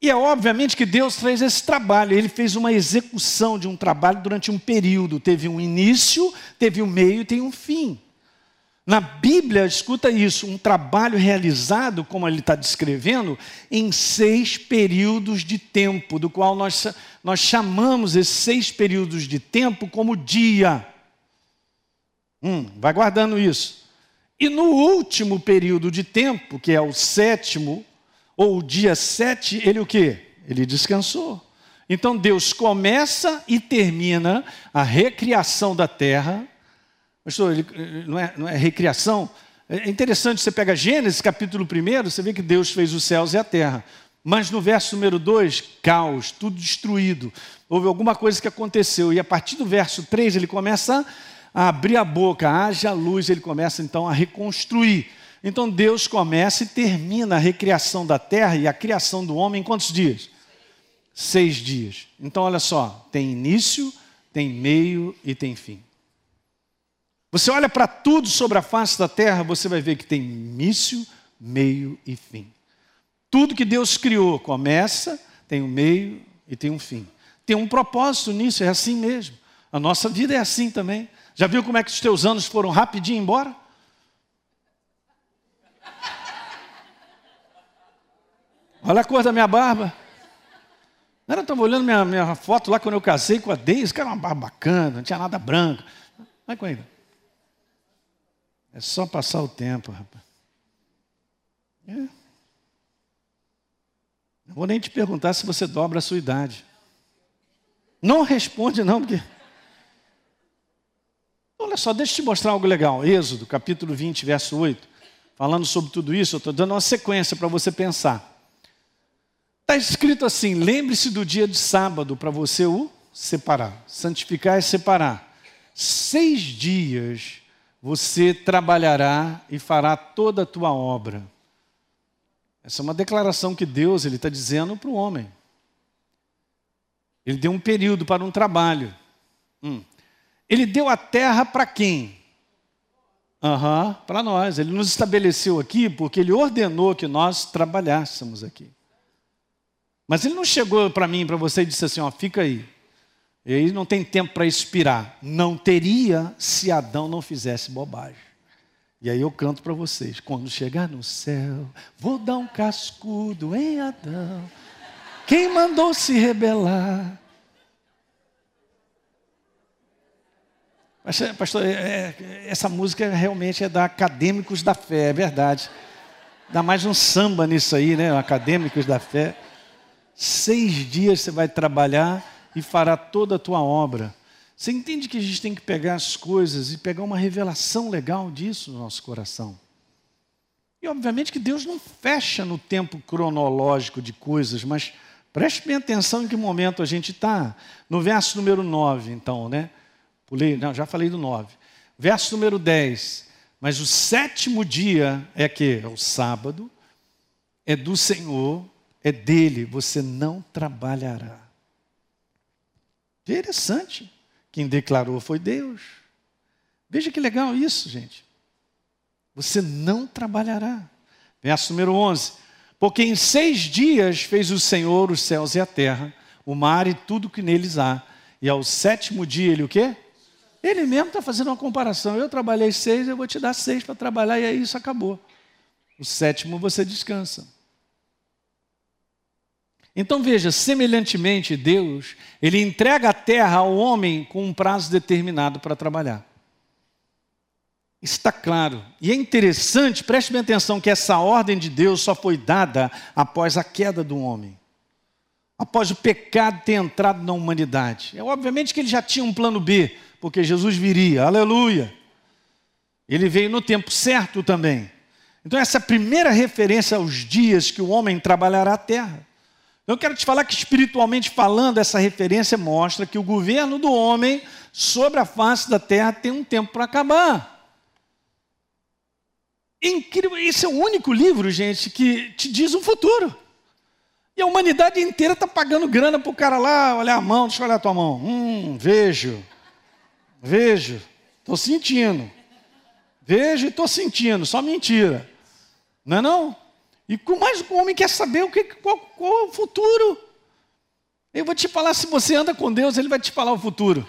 E é obviamente que Deus fez esse trabalho. Ele fez uma execução de um trabalho durante um período. Teve um início, teve um meio e tem um fim. Na Bíblia, escuta isso, um trabalho realizado, como ele está descrevendo, em seis períodos de tempo, do qual nós, nós chamamos esses seis períodos de tempo como dia. Hum, vai guardando isso. E no último período de tempo, que é o sétimo, ou o dia sete, ele o quê? Ele descansou. Então Deus começa e termina a recriação da terra. Pastor, não, é, não é recriação? É interessante, você pega Gênesis capítulo 1, você vê que Deus fez os céus e a terra. Mas no verso número 2, caos, tudo destruído. Houve alguma coisa que aconteceu. E a partir do verso 3, ele começa a a abrir a boca, haja luz, ele começa então a reconstruir. Então Deus começa e termina a recriação da terra e a criação do homem em quantos dias? Seis dias. Então olha só, tem início, tem meio e tem fim. Você olha para tudo sobre a face da terra, você vai ver que tem início, meio e fim. Tudo que Deus criou começa, tem um meio e tem um fim. Tem um propósito nisso, é assim mesmo. A nossa vida é assim também. Já viu como é que os teus anos foram rapidinho embora? Olha a cor da minha barba. Eu estava olhando minha, minha foto lá quando eu casei com a Deise, que era uma barba bacana, não tinha nada branco. Vai com ele. É só passar o tempo, rapaz. É. Não vou nem te perguntar se você dobra a sua idade. Não responde, não, porque. Olha só, deixa eu te mostrar algo legal. Êxodo, capítulo 20, verso 8. Falando sobre tudo isso, eu estou dando uma sequência para você pensar. Está escrito assim: lembre-se do dia de sábado para você o separar. Santificar é separar. Seis dias você trabalhará e fará toda a tua obra. Essa é uma declaração que Deus ele está dizendo para o homem. Ele deu um período para um trabalho. Hum. Ele deu a terra para quem? Uhum, para nós. Ele nos estabeleceu aqui porque ele ordenou que nós trabalhássemos aqui. Mas ele não chegou para mim, para você e disse assim: ó, fica aí. E aí não tem tempo para expirar. Não teria se Adão não fizesse bobagem. E aí eu canto para vocês: quando chegar no céu, vou dar um cascudo em Adão. Quem mandou se rebelar? Pastor, é, é, essa música realmente é da Acadêmicos da Fé, é verdade. Dá mais um samba nisso aí, né? Acadêmicos da Fé. Seis dias você vai trabalhar e fará toda a tua obra. Você entende que a gente tem que pegar as coisas e pegar uma revelação legal disso no nosso coração. E obviamente que Deus não fecha no tempo cronológico de coisas, mas preste bem atenção em que momento a gente está. No verso número 9, então, né? Pulei, não, já falei do 9. Verso número 10. Mas o sétimo dia é que? É o sábado, é do Senhor, é dele, você não trabalhará. Interessante. Quem declarou foi Deus. Veja que legal isso, gente. Você não trabalhará. Verso número 11. Porque em seis dias fez o Senhor os céus e a terra, o mar e tudo que neles há. E ao sétimo dia ele o quê? Ele mesmo está fazendo uma comparação. Eu trabalhei seis, eu vou te dar seis para trabalhar, e aí isso acabou. o sétimo você descansa. Então veja, semelhantemente Deus, ele entrega a terra ao homem com um prazo determinado para trabalhar. Está claro. E é interessante, preste bem atenção, que essa ordem de Deus só foi dada após a queda do homem. Após o pecado ter entrado na humanidade. É obviamente que ele já tinha um plano B, porque Jesus viria. Aleluia. Ele veio no tempo certo também. Então, essa é a primeira referência aos dias que o homem trabalhará a terra. Eu quero te falar que, espiritualmente falando, essa referência mostra que o governo do homem sobre a face da terra tem um tempo para acabar. Incrível, esse é o único livro, gente, que te diz o futuro. E a humanidade inteira está pagando grana para o cara lá, olhar a mão, deixa eu olhar a tua mão. Hum, vejo, vejo, estou sentindo. Vejo e estou sentindo, só mentira. Não é não? E mais o homem quer saber o que, qual, qual é o futuro. Eu vou te falar, se você anda com Deus, Ele vai te falar o futuro.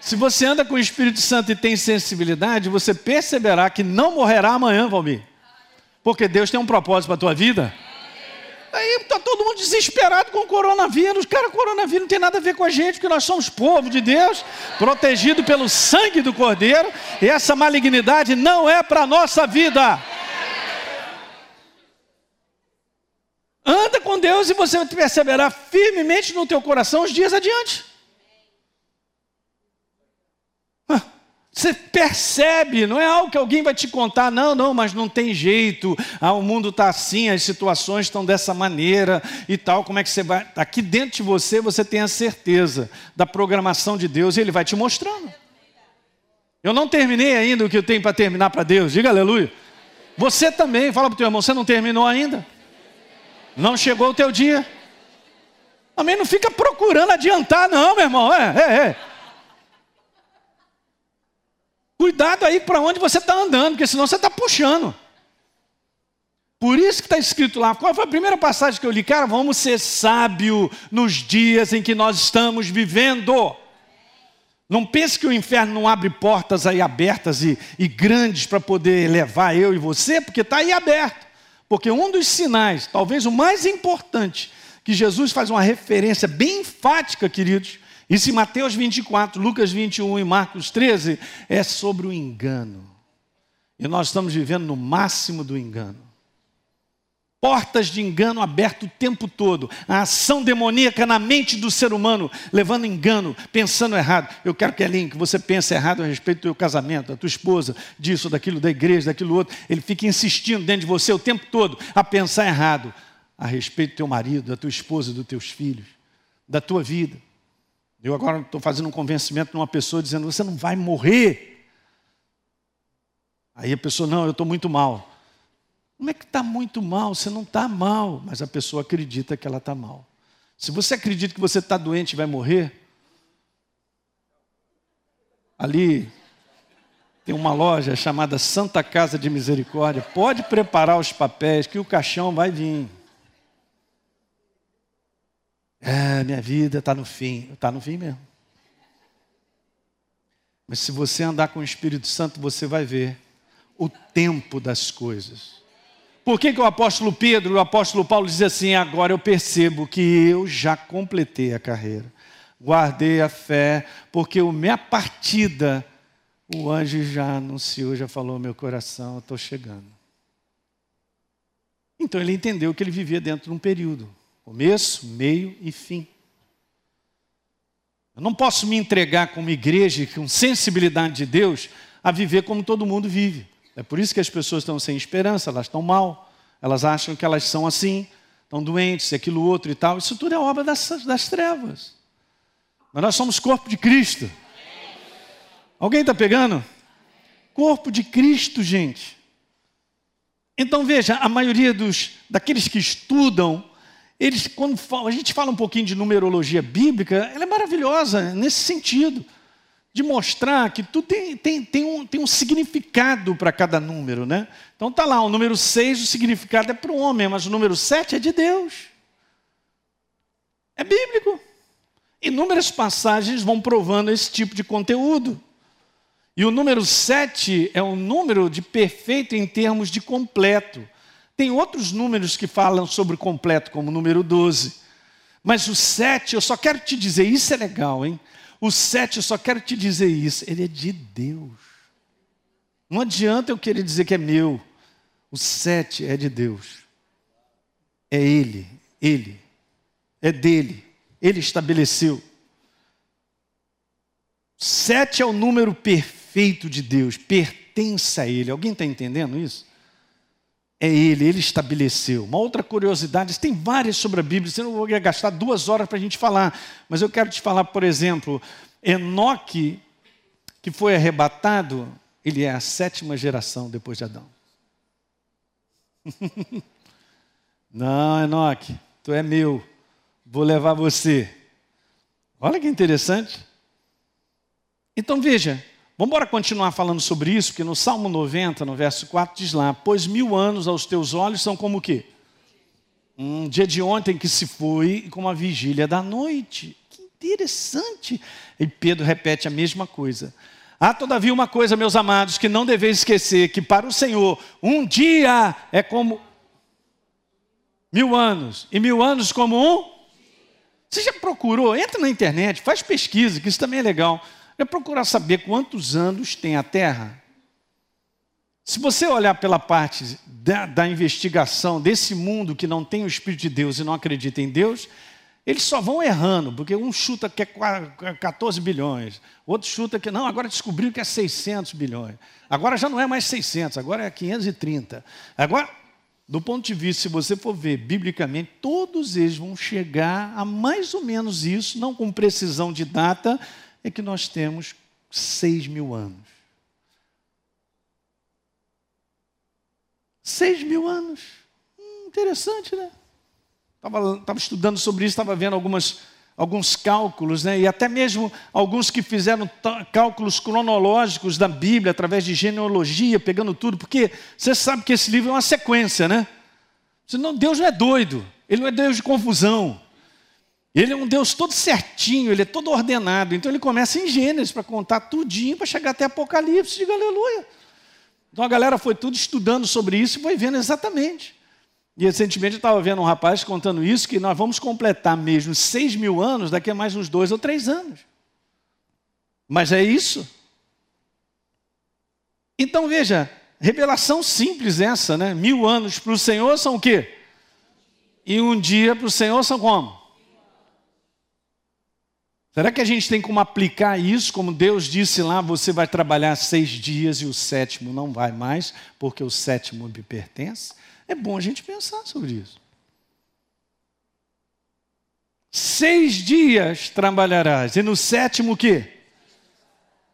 Se você anda com o Espírito Santo e tem sensibilidade, você perceberá que não morrerá amanhã, Valmir. Porque Deus tem um propósito para a tua vida. Aí está todo mundo desesperado com o coronavírus. Cara, coronavírus não tem nada a ver com a gente, porque nós somos povo de Deus, protegido pelo sangue do Cordeiro, e essa malignidade não é para a nossa vida. Anda com Deus e você perceberá firmemente no teu coração os dias adiante. Você percebe, não é algo que alguém vai te contar, não, não, mas não tem jeito, ah, o mundo está assim, as situações estão dessa maneira e tal, como é que você vai. Aqui dentro de você, você tem a certeza da programação de Deus e Ele vai te mostrando. Eu não terminei ainda o que eu tenho para terminar para Deus, diga aleluia. Você também, fala para o teu irmão, você não terminou ainda? Não chegou o teu dia. Também não fica procurando adiantar, não, meu irmão. É, é, é. Cuidado aí para onde você está andando, porque senão você está puxando. Por isso que está escrito lá. Qual foi a primeira passagem que eu li? Cara, vamos ser sábio nos dias em que nós estamos vivendo. Não pense que o inferno não abre portas aí abertas e, e grandes para poder levar eu e você, porque está aí aberto. Porque um dos sinais, talvez o mais importante, que Jesus faz uma referência bem enfática, queridos, isso em Mateus 24, Lucas 21 e Marcos 13, é sobre o engano. E nós estamos vivendo no máximo do engano. Portas de engano abertas o tempo todo. A ação demoníaca na mente do ser humano, levando engano, pensando errado. Eu quero que Aline, que você pense errado a respeito do teu casamento, da tua esposa, disso, daquilo, da igreja, daquilo outro. Ele fica insistindo dentro de você o tempo todo a pensar errado a respeito do teu marido, da tua esposa, dos teus filhos, da tua vida. Eu agora estou fazendo um convencimento numa pessoa dizendo: você não vai morrer. Aí a pessoa, não, eu estou muito mal. Como é que está muito mal? Você não está mal, mas a pessoa acredita que ela está mal. Se você acredita que você está doente e vai morrer, ali tem uma loja chamada Santa Casa de Misericórdia. Pode preparar os papéis que o caixão vai vir. É, minha vida está no fim. Está no fim mesmo. Mas se você andar com o Espírito Santo, você vai ver o tempo das coisas. Por que, que o apóstolo Pedro, o apóstolo Paulo diz assim: agora eu percebo que eu já completei a carreira, guardei a fé, porque a minha partida, o anjo já anunciou, já falou meu coração, eu estou chegando. Então ele entendeu que ele vivia dentro de um período, começo, meio e fim. Eu não posso me entregar como igreja, com sensibilidade de Deus, a viver como todo mundo vive. É por isso que as pessoas estão sem esperança, elas estão mal, elas acham que elas são assim, estão doentes, aquilo outro e tal. Isso tudo é obra das, das trevas. Mas nós somos corpo de Cristo. Alguém está pegando? Corpo de Cristo, gente. Então veja, a maioria dos daqueles que estudam, eles quando a gente fala um pouquinho de numerologia bíblica, ela é maravilhosa nesse sentido de mostrar que tudo tem, tem, tem, um, tem um significado para cada número, né? Então tá lá, o número 6, o significado é para o homem, mas o número 7 é de Deus. É bíblico. Inúmeras passagens vão provando esse tipo de conteúdo. E o número 7 é um número de perfeito em termos de completo. Tem outros números que falam sobre completo, como o número 12. Mas o 7, eu só quero te dizer, isso é legal, hein? O 7, eu só quero te dizer isso, ele é de Deus. Não adianta eu querer dizer que é meu. O 7 é de Deus. É Ele, Ele. É dele. Ele estabeleceu. Sete é o número perfeito de Deus, pertence a Ele. Alguém está entendendo isso? É Ele, Ele estabeleceu. Uma outra curiosidade, tem várias sobre a Bíblia, você não vou gastar duas horas para a gente falar, mas eu quero te falar, por exemplo, Enoque, que foi arrebatado, ele é a sétima geração depois de Adão. (laughs) não, Enoque, tu é meu, vou levar você. Olha que interessante. Então veja, vamos embora continuar falando sobre isso, porque no Salmo 90, no verso 4, diz lá: Pois mil anos aos teus olhos são como o quê? Um dia de ontem que se foi, como a vigília da noite. Que interessante. E Pedro repete a mesma coisa. Há todavia uma coisa, meus amados, que não deveis esquecer: que para o Senhor, um dia é como mil anos, e mil anos como um. Você já procurou? Entra na internet, faz pesquisa, que isso também é legal é procurar saber quantos anos tem a Terra. Se você olhar pela parte da, da, investigação desse mundo que não tem o Espírito de Deus e não acredita em Deus, eles só vão errando, porque um chuta que é 14 bilhões, outro chuta que não, agora descobriu que é 600 bilhões. Agora já não é mais 600, agora é 530. Agora, do ponto de vista, se você for ver biblicamente, todos eles vão chegar a mais ou menos isso, não com precisão de data, é que nós temos seis mil anos. Seis mil anos. Hum, interessante, né? Estava estudando sobre isso, estava vendo algumas, alguns cálculos, né? e até mesmo alguns que fizeram cálculos cronológicos da Bíblia, através de genealogia, pegando tudo, porque você sabe que esse livro é uma sequência, né? Senão Deus não é doido, Ele não é Deus de confusão. Ele é um Deus todo certinho, ele é todo ordenado. Então ele começa em Gênesis para contar tudinho para chegar até Apocalipse. Diga aleluia. Então a galera foi tudo estudando sobre isso e foi vendo exatamente. E recentemente eu estava vendo um rapaz contando isso, que nós vamos completar mesmo seis mil anos daqui a mais uns dois ou três anos. Mas é isso. Então veja, revelação simples essa, né? Mil anos para o Senhor são o quê? E um dia para o Senhor são como? Será que a gente tem como aplicar isso? Como Deus disse lá, você vai trabalhar seis dias e o sétimo não vai mais, porque o sétimo me pertence? É bom a gente pensar sobre isso. Seis dias trabalharás, e no sétimo o quê?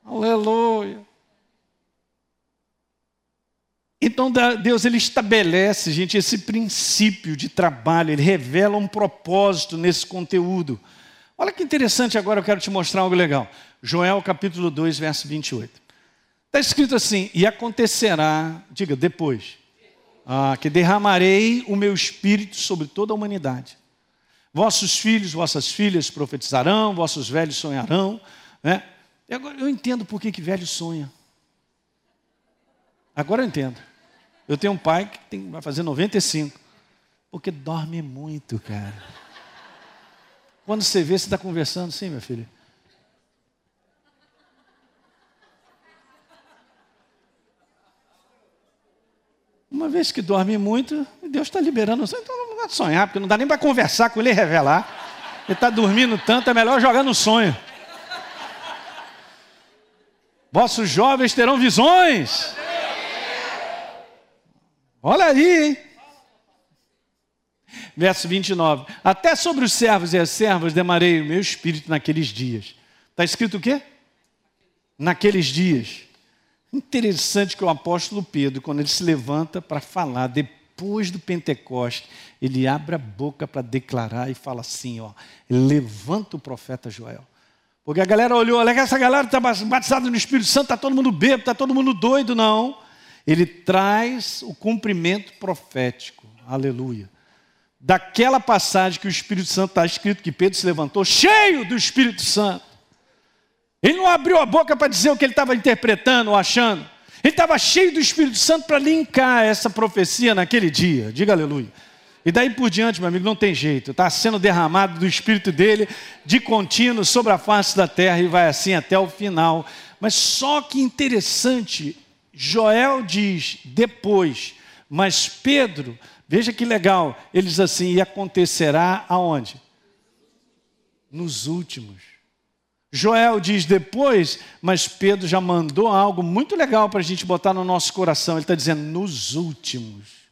Aleluia. Então Deus ele estabelece, gente, esse princípio de trabalho, ele revela um propósito nesse conteúdo. Olha que interessante, agora eu quero te mostrar algo legal. Joel capítulo 2, verso 28. Está escrito assim: E acontecerá, diga, depois, ah, que derramarei o meu espírito sobre toda a humanidade. Vossos filhos, vossas filhas profetizarão, vossos velhos sonharão. Né? E agora eu entendo por que, que velho sonha. Agora eu entendo. Eu tenho um pai que tem, vai fazer 95, porque dorme muito, cara. Quando você vê, você está conversando, sim, meu filho. Uma vez que dorme muito, Deus está liberando então não dá sonhar, porque não dá nem para conversar com ele e revelar. Ele está dormindo tanto, é melhor jogar no sonho. Vossos jovens terão visões. Olha aí, hein? Verso 29. Até sobre os servos e as servas demarei o meu espírito naqueles dias. Está escrito o quê? Naqueles dias. Interessante que o apóstolo Pedro, quando ele se levanta para falar depois do Pentecoste, ele abre a boca para declarar e fala assim: ó, levanta o profeta Joel. Porque a galera olhou, olha que essa galera está batizada no Espírito Santo, está todo mundo bêbado, está todo mundo doido, não. Ele traz o cumprimento profético. Aleluia daquela passagem que o Espírito Santo está escrito que Pedro se levantou cheio do Espírito Santo. Ele não abriu a boca para dizer o que ele estava interpretando ou achando. Ele estava cheio do Espírito Santo para linkar essa profecia naquele dia. Diga aleluia. E daí por diante, meu amigo, não tem jeito. Está sendo derramado do Espírito dele de contínuo sobre a face da terra e vai assim até o final. Mas só que interessante, Joel diz depois, mas Pedro, veja que legal, ele diz assim: e acontecerá aonde? Nos últimos. Joel diz depois, mas Pedro já mandou algo muito legal para a gente botar no nosso coração. Ele está dizendo nos últimos.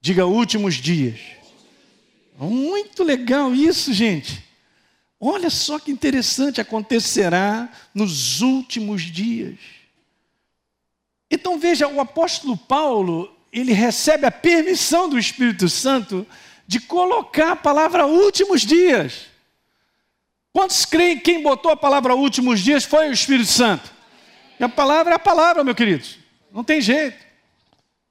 Diga últimos dias. Muito legal isso, gente. Olha só que interessante acontecerá nos últimos dias. Então veja, o apóstolo Paulo, ele recebe a permissão do Espírito Santo de colocar a palavra últimos dias. Quantos creem que quem botou a palavra últimos dias foi o Espírito Santo? E a palavra é a palavra, meu querido. Não tem jeito.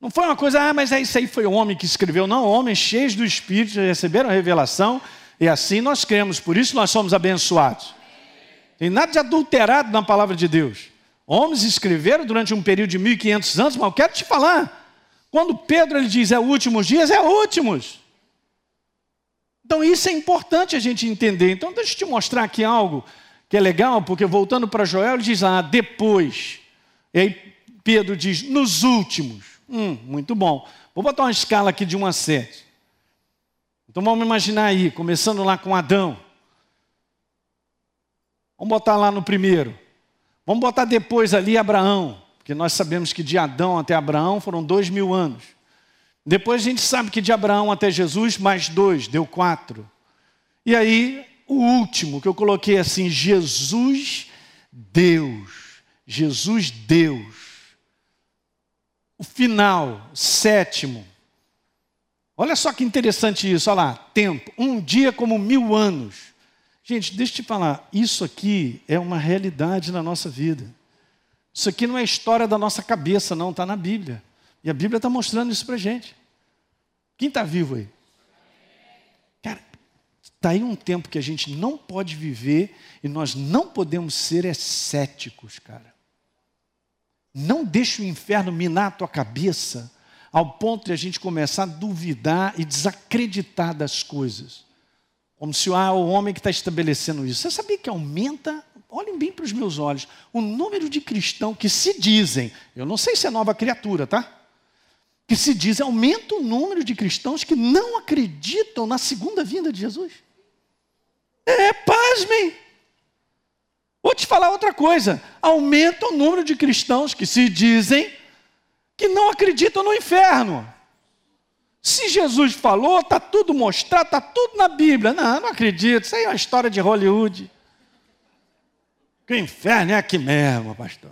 Não foi uma coisa, ah, mas é isso aí foi o homem que escreveu. Não, homens cheios do Espírito receberam a revelação e assim nós cremos. Por isso nós somos abençoados. Tem nada de adulterado na palavra de Deus. Homens escreveram durante um período de 1500 anos, mas eu quero te falar. Quando Pedro ele diz é últimos dias, é últimos. Então isso é importante a gente entender. Então deixa eu te mostrar aqui algo que é legal, porque voltando para Joel, ele diz ah, depois. E aí Pedro diz, nos últimos. Hum, muito bom. Vou botar uma escala aqui de 1 a 7. Então vamos imaginar aí, começando lá com Adão. Vamos botar lá no primeiro. Vamos botar depois ali Abraão, porque nós sabemos que de Adão até Abraão foram dois mil anos. Depois a gente sabe que de Abraão até Jesus, mais dois, deu quatro. E aí, o último que eu coloquei assim: Jesus, Deus. Jesus, Deus o final, sétimo. Olha só que interessante isso, olha lá, tempo, um dia como mil anos. Gente, deixa eu te falar, isso aqui é uma realidade na nossa vida. Isso aqui não é história da nossa cabeça, não, está na Bíblia. E a Bíblia está mostrando isso para gente. Quem está vivo aí? Cara, está aí um tempo que a gente não pode viver e nós não podemos ser excéticos, cara. Não deixe o inferno minar a tua cabeça ao ponto de a gente começar a duvidar e desacreditar das coisas. Como se ah, o homem que está estabelecendo isso. Você sabia que aumenta, olhem bem para os meus olhos, o número de cristãos que se dizem, eu não sei se é nova criatura, tá? Que se dizem, aumenta o número de cristãos que não acreditam na segunda vinda de Jesus. É, pasmem. Vou te falar outra coisa: aumenta o número de cristãos que se dizem que não acreditam no inferno. Se Jesus falou, está tudo mostrado, está tudo na Bíblia. Não, não acredito, isso aí é uma história de Hollywood. Que inferno é aqui mesmo, pastor.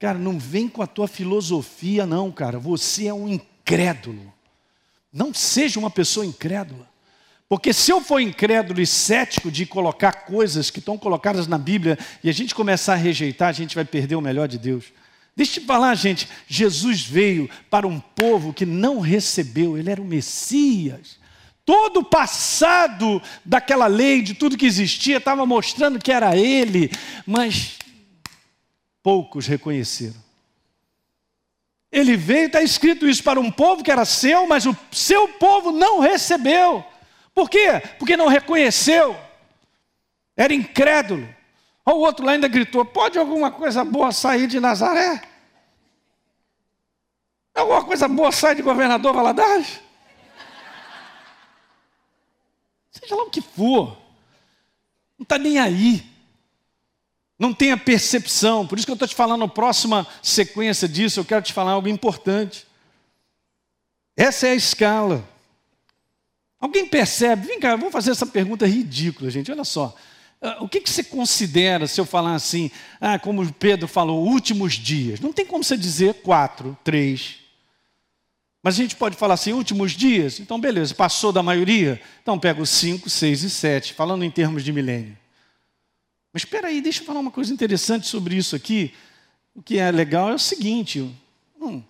Cara, não vem com a tua filosofia, não, cara. Você é um incrédulo. Não seja uma pessoa incrédula. Porque se eu for incrédulo e cético de colocar coisas que estão colocadas na Bíblia e a gente começar a rejeitar, a gente vai perder o melhor de Deus. Deixa eu te falar, gente, Jesus veio para um povo que não recebeu, ele era o Messias. Todo o passado daquela lei, de tudo que existia, estava mostrando que era ele, mas poucos reconheceram. Ele veio, está escrito isso para um povo que era seu, mas o seu povo não recebeu. Por quê? Porque não reconheceu. Era incrédulo. O outro lá ainda gritou: pode alguma coisa boa sair de Nazaré? Alguma coisa boa sair de governador Valadares? Seja lá o que for, não está nem aí. Não tem a percepção. Por isso que eu estou te falando, na próxima sequência disso, eu quero te falar algo importante. Essa é a escala. Alguém percebe? Vem cá, vou fazer essa pergunta ridícula, gente. Olha só. Ah, o que, que você considera se eu falar assim, ah, como Pedro falou, últimos dias? Não tem como você dizer quatro, três. Mas a gente pode falar assim, últimos dias? Então, beleza, passou da maioria? Então, pega os cinco, seis e sete, falando em termos de milênio. Mas espera aí, deixa eu falar uma coisa interessante sobre isso aqui. O que é legal é o seguinte: hum,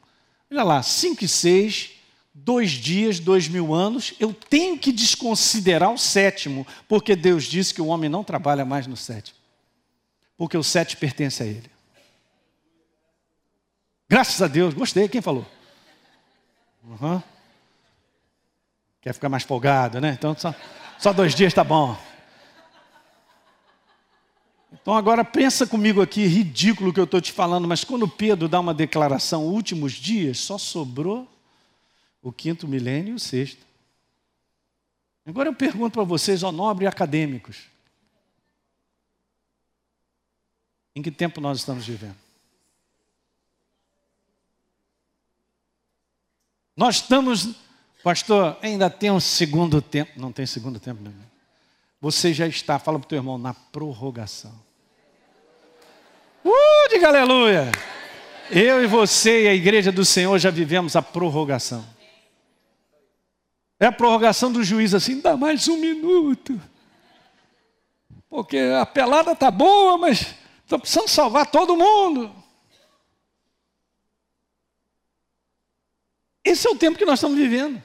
olha lá, cinco e seis dois dias, dois mil anos, eu tenho que desconsiderar o sétimo, porque Deus disse que o homem não trabalha mais no sétimo. porque o sete pertence a Ele. Graças a Deus, gostei. Quem falou? Uhum. Quer ficar mais folgado, né? Então só, só dois dias está bom. Então agora pensa comigo aqui, ridículo que eu estou te falando, mas quando Pedro dá uma declaração, últimos dias, só sobrou o quinto milênio e o sexto. Agora eu pergunto para vocês, ó nobres acadêmicos, em que tempo nós estamos vivendo? Nós estamos, pastor, ainda tem um segundo tempo. Não tem segundo tempo, não. Você já está, fala para o teu irmão, na prorrogação. Uh, diga aleluia! Eu e você e a igreja do Senhor já vivemos a prorrogação. É a prorrogação do juiz assim, dá mais um minuto. Porque a pelada tá boa, mas estou precisando salvar todo mundo. Esse é o tempo que nós estamos vivendo.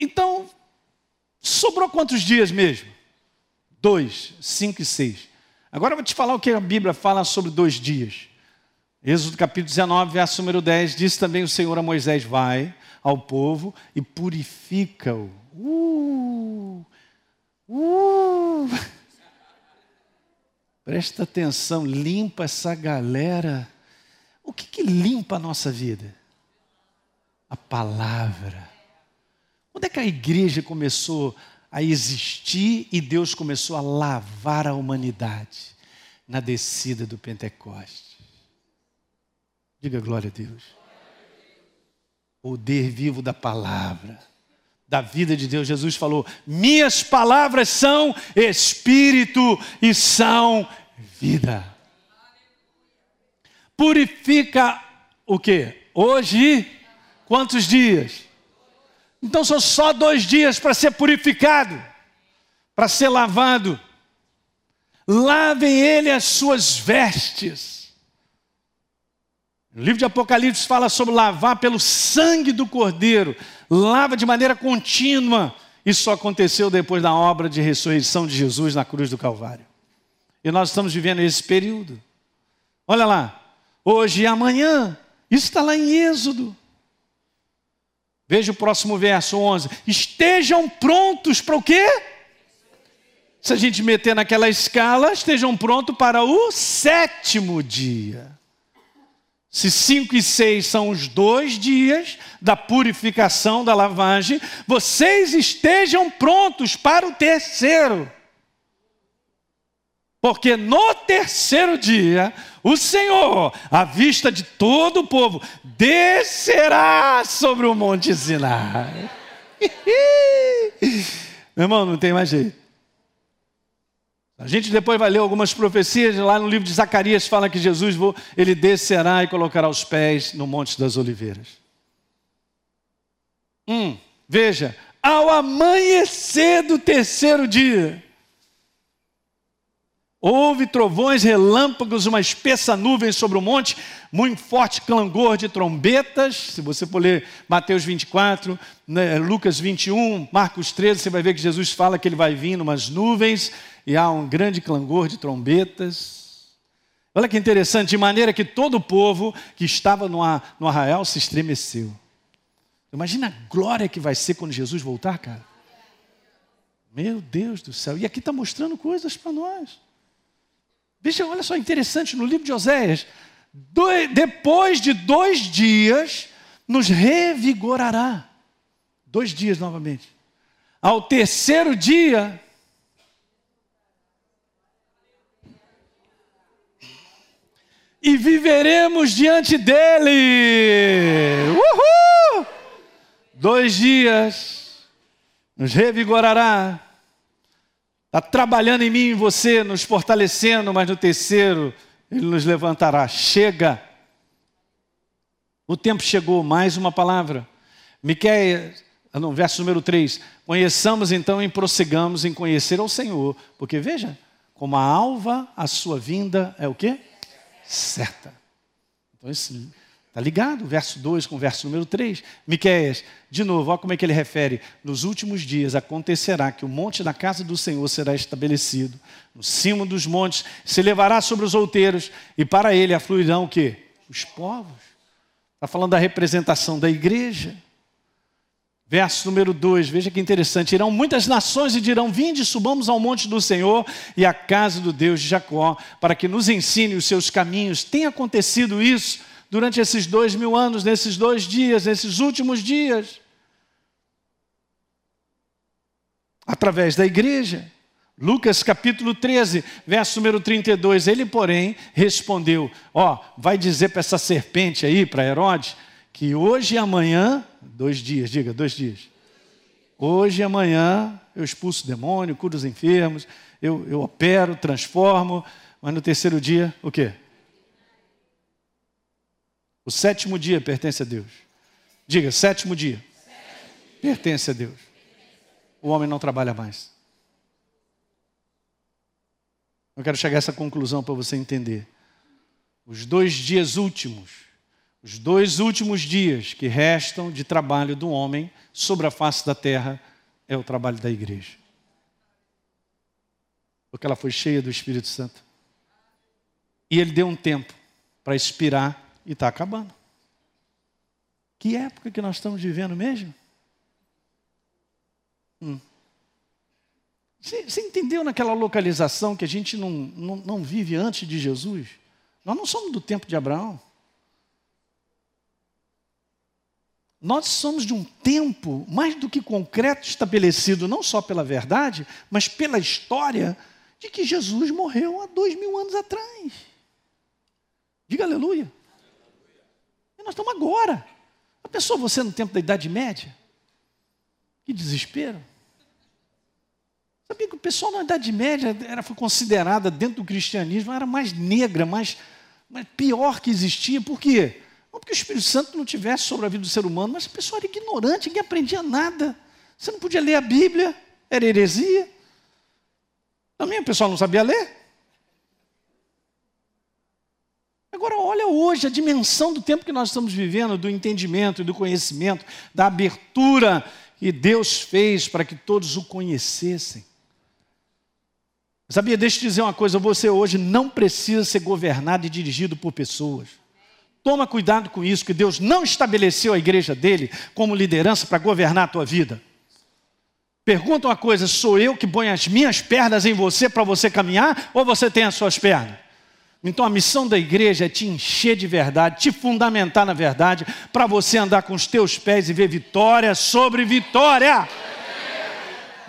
Então, sobrou quantos dias mesmo? Dois, cinco e seis. Agora eu vou te falar o que a Bíblia fala sobre dois dias. Êxodo capítulo 19, verso número 10, diz também o Senhor a Moisés: Vai ao povo e purifica-o. Uh, uh. (laughs) Presta atenção, limpa essa galera o que, que limpa a nossa vida? A palavra. Quando é que a igreja começou a existir e Deus começou a lavar a humanidade? Na descida do Pentecoste. Diga glória a Deus. Poder vivo da palavra, da vida de Deus. Jesus falou: Minhas palavras são espírito e são vida purifica o que? Hoje, quantos dias? Então são só dois dias para ser purificado, para ser lavado. Lavem ele as suas vestes. O livro de Apocalipse fala sobre lavar pelo sangue do Cordeiro, lava de maneira contínua. Isso só aconteceu depois da obra de ressurreição de Jesus na cruz do Calvário. E nós estamos vivendo esse período. Olha lá, hoje e amanhã. Isso está lá em Êxodo. Veja o próximo verso 11. Estejam prontos para o quê? Se a gente meter naquela escala, estejam prontos para o sétimo dia. Se cinco e seis são os dois dias da purificação, da lavagem, vocês estejam prontos para o terceiro. Porque no terceiro dia, o Senhor, à vista de todo o povo, descerá sobre o monte Sinai. (laughs) Meu irmão, não tem mais jeito. A gente depois vai ler algumas profecias, lá no livro de Zacarias fala que Jesus ele descerá e colocará os pés no Monte das Oliveiras. Hum, veja, ao amanhecer do terceiro dia, Houve trovões, relâmpagos, uma espessa nuvem sobre o monte, muito forte clangor de trombetas. Se você for ler Mateus 24, né, Lucas 21, Marcos 13, você vai ver que Jesus fala que ele vai vir umas nuvens e há um grande clangor de trombetas. Olha que interessante, de maneira que todo o povo que estava no, no arraial se estremeceu. Imagina a glória que vai ser quando Jesus voltar, cara. Meu Deus do céu. E aqui está mostrando coisas para nós. Veja, olha só interessante no livro de Oséias. depois de dois dias, nos revigorará. Dois dias novamente. Ao terceiro dia, e viveremos diante dele. Uhul! Dois dias nos revigorará está trabalhando em mim e em você, nos fortalecendo, mas no terceiro, Ele nos levantará. Chega. O tempo chegou, mais uma palavra. Miqueias, ah, no verso número 3. Conheçamos então e prossigamos em conhecer ao Senhor, porque veja, como a alva, a sua vinda é o quê? Certa. Então, esse Está ligado? Verso 2 com o verso número 3. Miquéias, de novo, olha como é que ele refere. Nos últimos dias acontecerá que o monte da casa do Senhor será estabelecido. No cimo dos montes se levará sobre os outeiros, e para ele afluirão o quê? Os povos. Está falando da representação da igreja. Verso número 2, veja que interessante. Irão muitas nações e dirão: Vinde, subamos ao monte do Senhor e à casa do Deus de Jacó, para que nos ensine os seus caminhos. Tem acontecido isso durante esses dois mil anos, nesses dois dias, nesses últimos dias. Através da igreja. Lucas capítulo 13, verso número 32. Ele, porém, respondeu: Ó, vai dizer para essa serpente aí, para Herodes, que hoje e amanhã, dois dias, diga, dois dias. Hoje e amanhã eu expulso o demônio, curo os enfermos, eu, eu opero, transformo, mas no terceiro dia, o quê? O sétimo dia pertence a Deus. Diga, sétimo dia. Pertence a Deus. O homem não trabalha mais. Eu quero chegar a essa conclusão para você entender. Os dois dias últimos, os dois últimos dias que restam de trabalho do homem sobre a face da terra é o trabalho da igreja. Porque ela foi cheia do Espírito Santo. E ele deu um tempo para expirar e está acabando. Que época que nós estamos vivendo mesmo? Hum. Você, entendeu naquela localização que a gente não, não, não vive antes de Jesus? Nós não somos do tempo de Abraão. Nós somos de um tempo mais do que concreto estabelecido, não só pela verdade, mas pela história de que Jesus morreu há dois mil anos atrás. Diga aleluia nós estamos agora. A pessoa, você no tempo da Idade Média? Que desespero. Sabia que o pessoal na Idade Média era, foi considerada, dentro do cristianismo, era mais negra, mais, mais pior que existia. Por quê? Não porque o Espírito Santo não tivesse sobre a vida do ser humano, mas a pessoa era ignorante, ninguém aprendia nada. Você não podia ler a Bíblia, era heresia. Também o pessoal não sabia ler. Agora, olha hoje a dimensão do tempo que nós estamos vivendo, do entendimento e do conhecimento, da abertura que Deus fez para que todos o conhecessem. Sabia, deixa eu te dizer uma coisa: você hoje não precisa ser governado e dirigido por pessoas. Toma cuidado com isso, que Deus não estabeleceu a igreja dele como liderança para governar a tua vida. Pergunta uma coisa: sou eu que ponho as minhas pernas em você para você caminhar, ou você tem as suas pernas? Então a missão da igreja é te encher de verdade, te fundamentar na verdade, para você andar com os teus pés e ver vitória sobre vitória.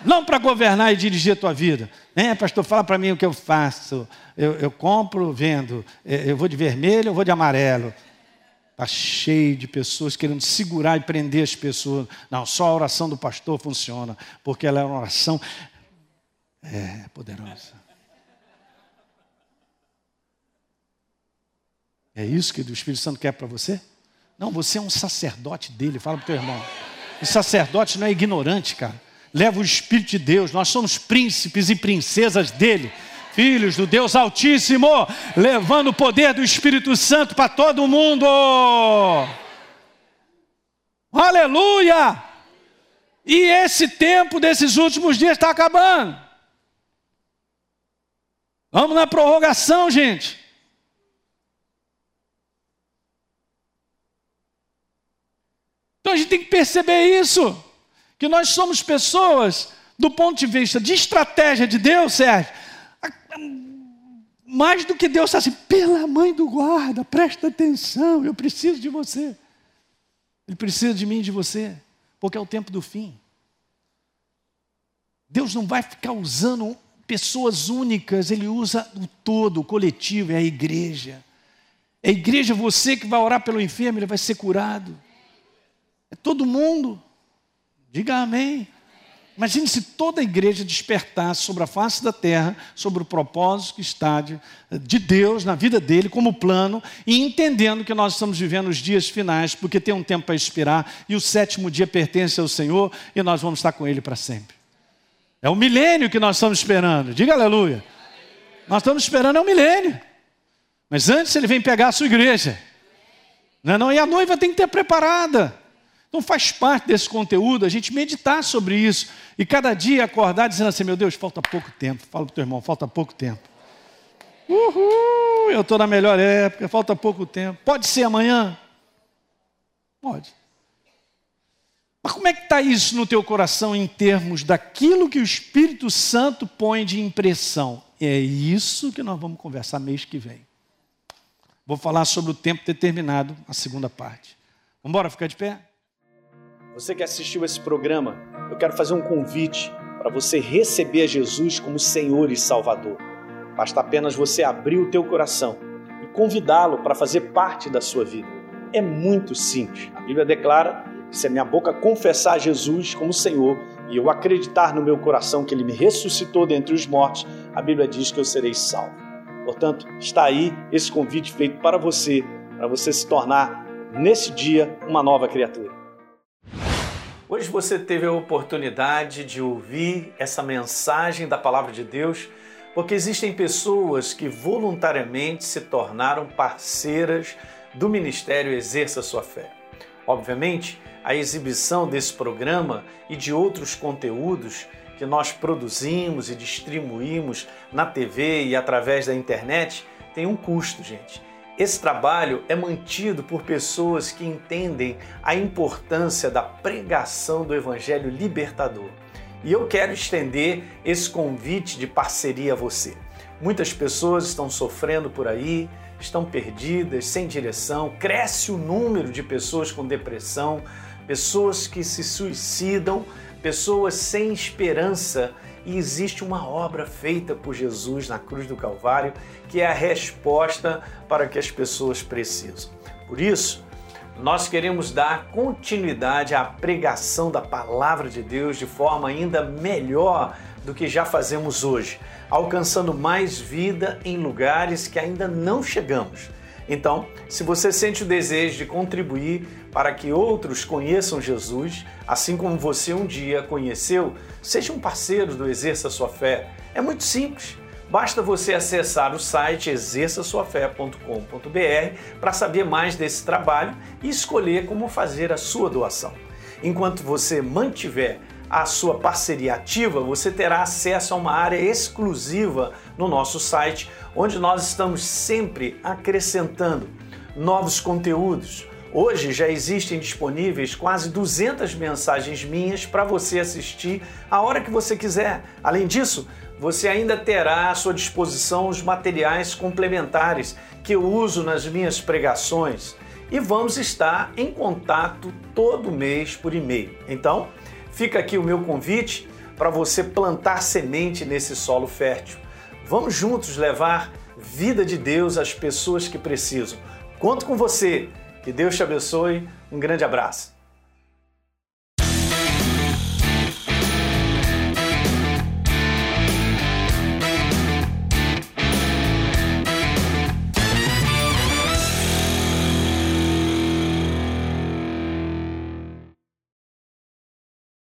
Não para governar e dirigir a tua vida. É, pastor, fala para mim o que eu faço. Eu, eu compro, vendo. É, eu vou de vermelho, eu vou de amarelo. Está cheio de pessoas querendo segurar e prender as pessoas. Não, só a oração do pastor funciona, porque ela é uma oração é, poderosa. É isso que o Espírito Santo quer para você? Não, você é um sacerdote dele. Fala para o teu irmão. O sacerdote não é ignorante, cara. Leva o Espírito de Deus. Nós somos príncipes e princesas dele. Filhos do Deus Altíssimo, levando o poder do Espírito Santo para todo mundo. Aleluia! E esse tempo desses últimos dias está acabando. Vamos na prorrogação, gente. Então a gente tem que perceber isso, que nós somos pessoas, do ponto de vista de estratégia de Deus, Sérgio, mais do que Deus assim, pela mãe do guarda, presta atenção, eu preciso de você. Ele precisa de mim e de você, porque é o tempo do fim. Deus não vai ficar usando pessoas únicas, Ele usa o todo, o coletivo, é a igreja. É a igreja, você que vai orar pelo enfermo, ele vai ser curado. É todo mundo. Diga amém. Imagine se toda a igreja despertasse sobre a face da terra, sobre o propósito que está de, de, Deus na vida dele, como plano, e entendendo que nós estamos vivendo os dias finais, porque tem um tempo para expirar, e o sétimo dia pertence ao Senhor, e nós vamos estar com Ele para sempre. É o milênio que nós estamos esperando, diga aleluia. Nós estamos esperando é o milênio, mas antes Ele vem pegar a sua igreja. Não, é não? E a noiva tem que ter preparada. Então faz parte desse conteúdo a gente meditar sobre isso e cada dia acordar dizendo assim: meu Deus, falta pouco tempo. Fala para o teu irmão, falta pouco tempo. Uhul, eu estou na melhor época, falta pouco tempo. Pode ser amanhã? Pode. Mas como é que está isso no teu coração em termos daquilo que o Espírito Santo põe de impressão? É isso que nós vamos conversar mês que vem. Vou falar sobre o tempo determinado, a segunda parte. Vamos embora ficar de pé? Você que assistiu esse programa, eu quero fazer um convite para você receber Jesus como Senhor e Salvador. Basta apenas você abrir o teu coração e convidá-lo para fazer parte da sua vida. É muito simples. A Bíblia declara que se a minha boca confessar Jesus como Senhor e eu acreditar no meu coração que ele me ressuscitou dentre os mortos, a Bíblia diz que eu serei salvo. Portanto, está aí esse convite feito para você, para você se tornar nesse dia uma nova criatura. Hoje você teve a oportunidade de ouvir essa mensagem da palavra de Deus, porque existem pessoas que voluntariamente se tornaram parceiras do ministério Exerça Sua Fé. Obviamente, a exibição desse programa e de outros conteúdos que nós produzimos e distribuímos na TV e através da internet tem um custo, gente. Esse trabalho é mantido por pessoas que entendem a importância da pregação do Evangelho libertador. E eu quero estender esse convite de parceria a você. Muitas pessoas estão sofrendo por aí, estão perdidas, sem direção, cresce o número de pessoas com depressão, pessoas que se suicidam, pessoas sem esperança. E existe uma obra feita por Jesus na cruz do Calvário que é a resposta para que as pessoas precisam. Por isso, nós queremos dar continuidade à pregação da palavra de Deus de forma ainda melhor do que já fazemos hoje, alcançando mais vida em lugares que ainda não chegamos. Então, se você sente o desejo de contribuir para que outros conheçam Jesus, assim como você um dia conheceu, seja um parceiro do Exerça Sua Fé. É muito simples. Basta você acessar o site exerçaçoafé.com.br para saber mais desse trabalho e escolher como fazer a sua doação. Enquanto você mantiver a sua parceria ativa, você terá acesso a uma área exclusiva no nosso site, onde nós estamos sempre acrescentando novos conteúdos. Hoje já existem disponíveis quase 200 mensagens minhas para você assistir a hora que você quiser. Além disso, você ainda terá à sua disposição os materiais complementares que eu uso nas minhas pregações e vamos estar em contato todo mês por e-mail. Então, Fica aqui o meu convite para você plantar semente nesse solo fértil. Vamos juntos levar vida de Deus às pessoas que precisam. Conto com você. Que Deus te abençoe. Um grande abraço.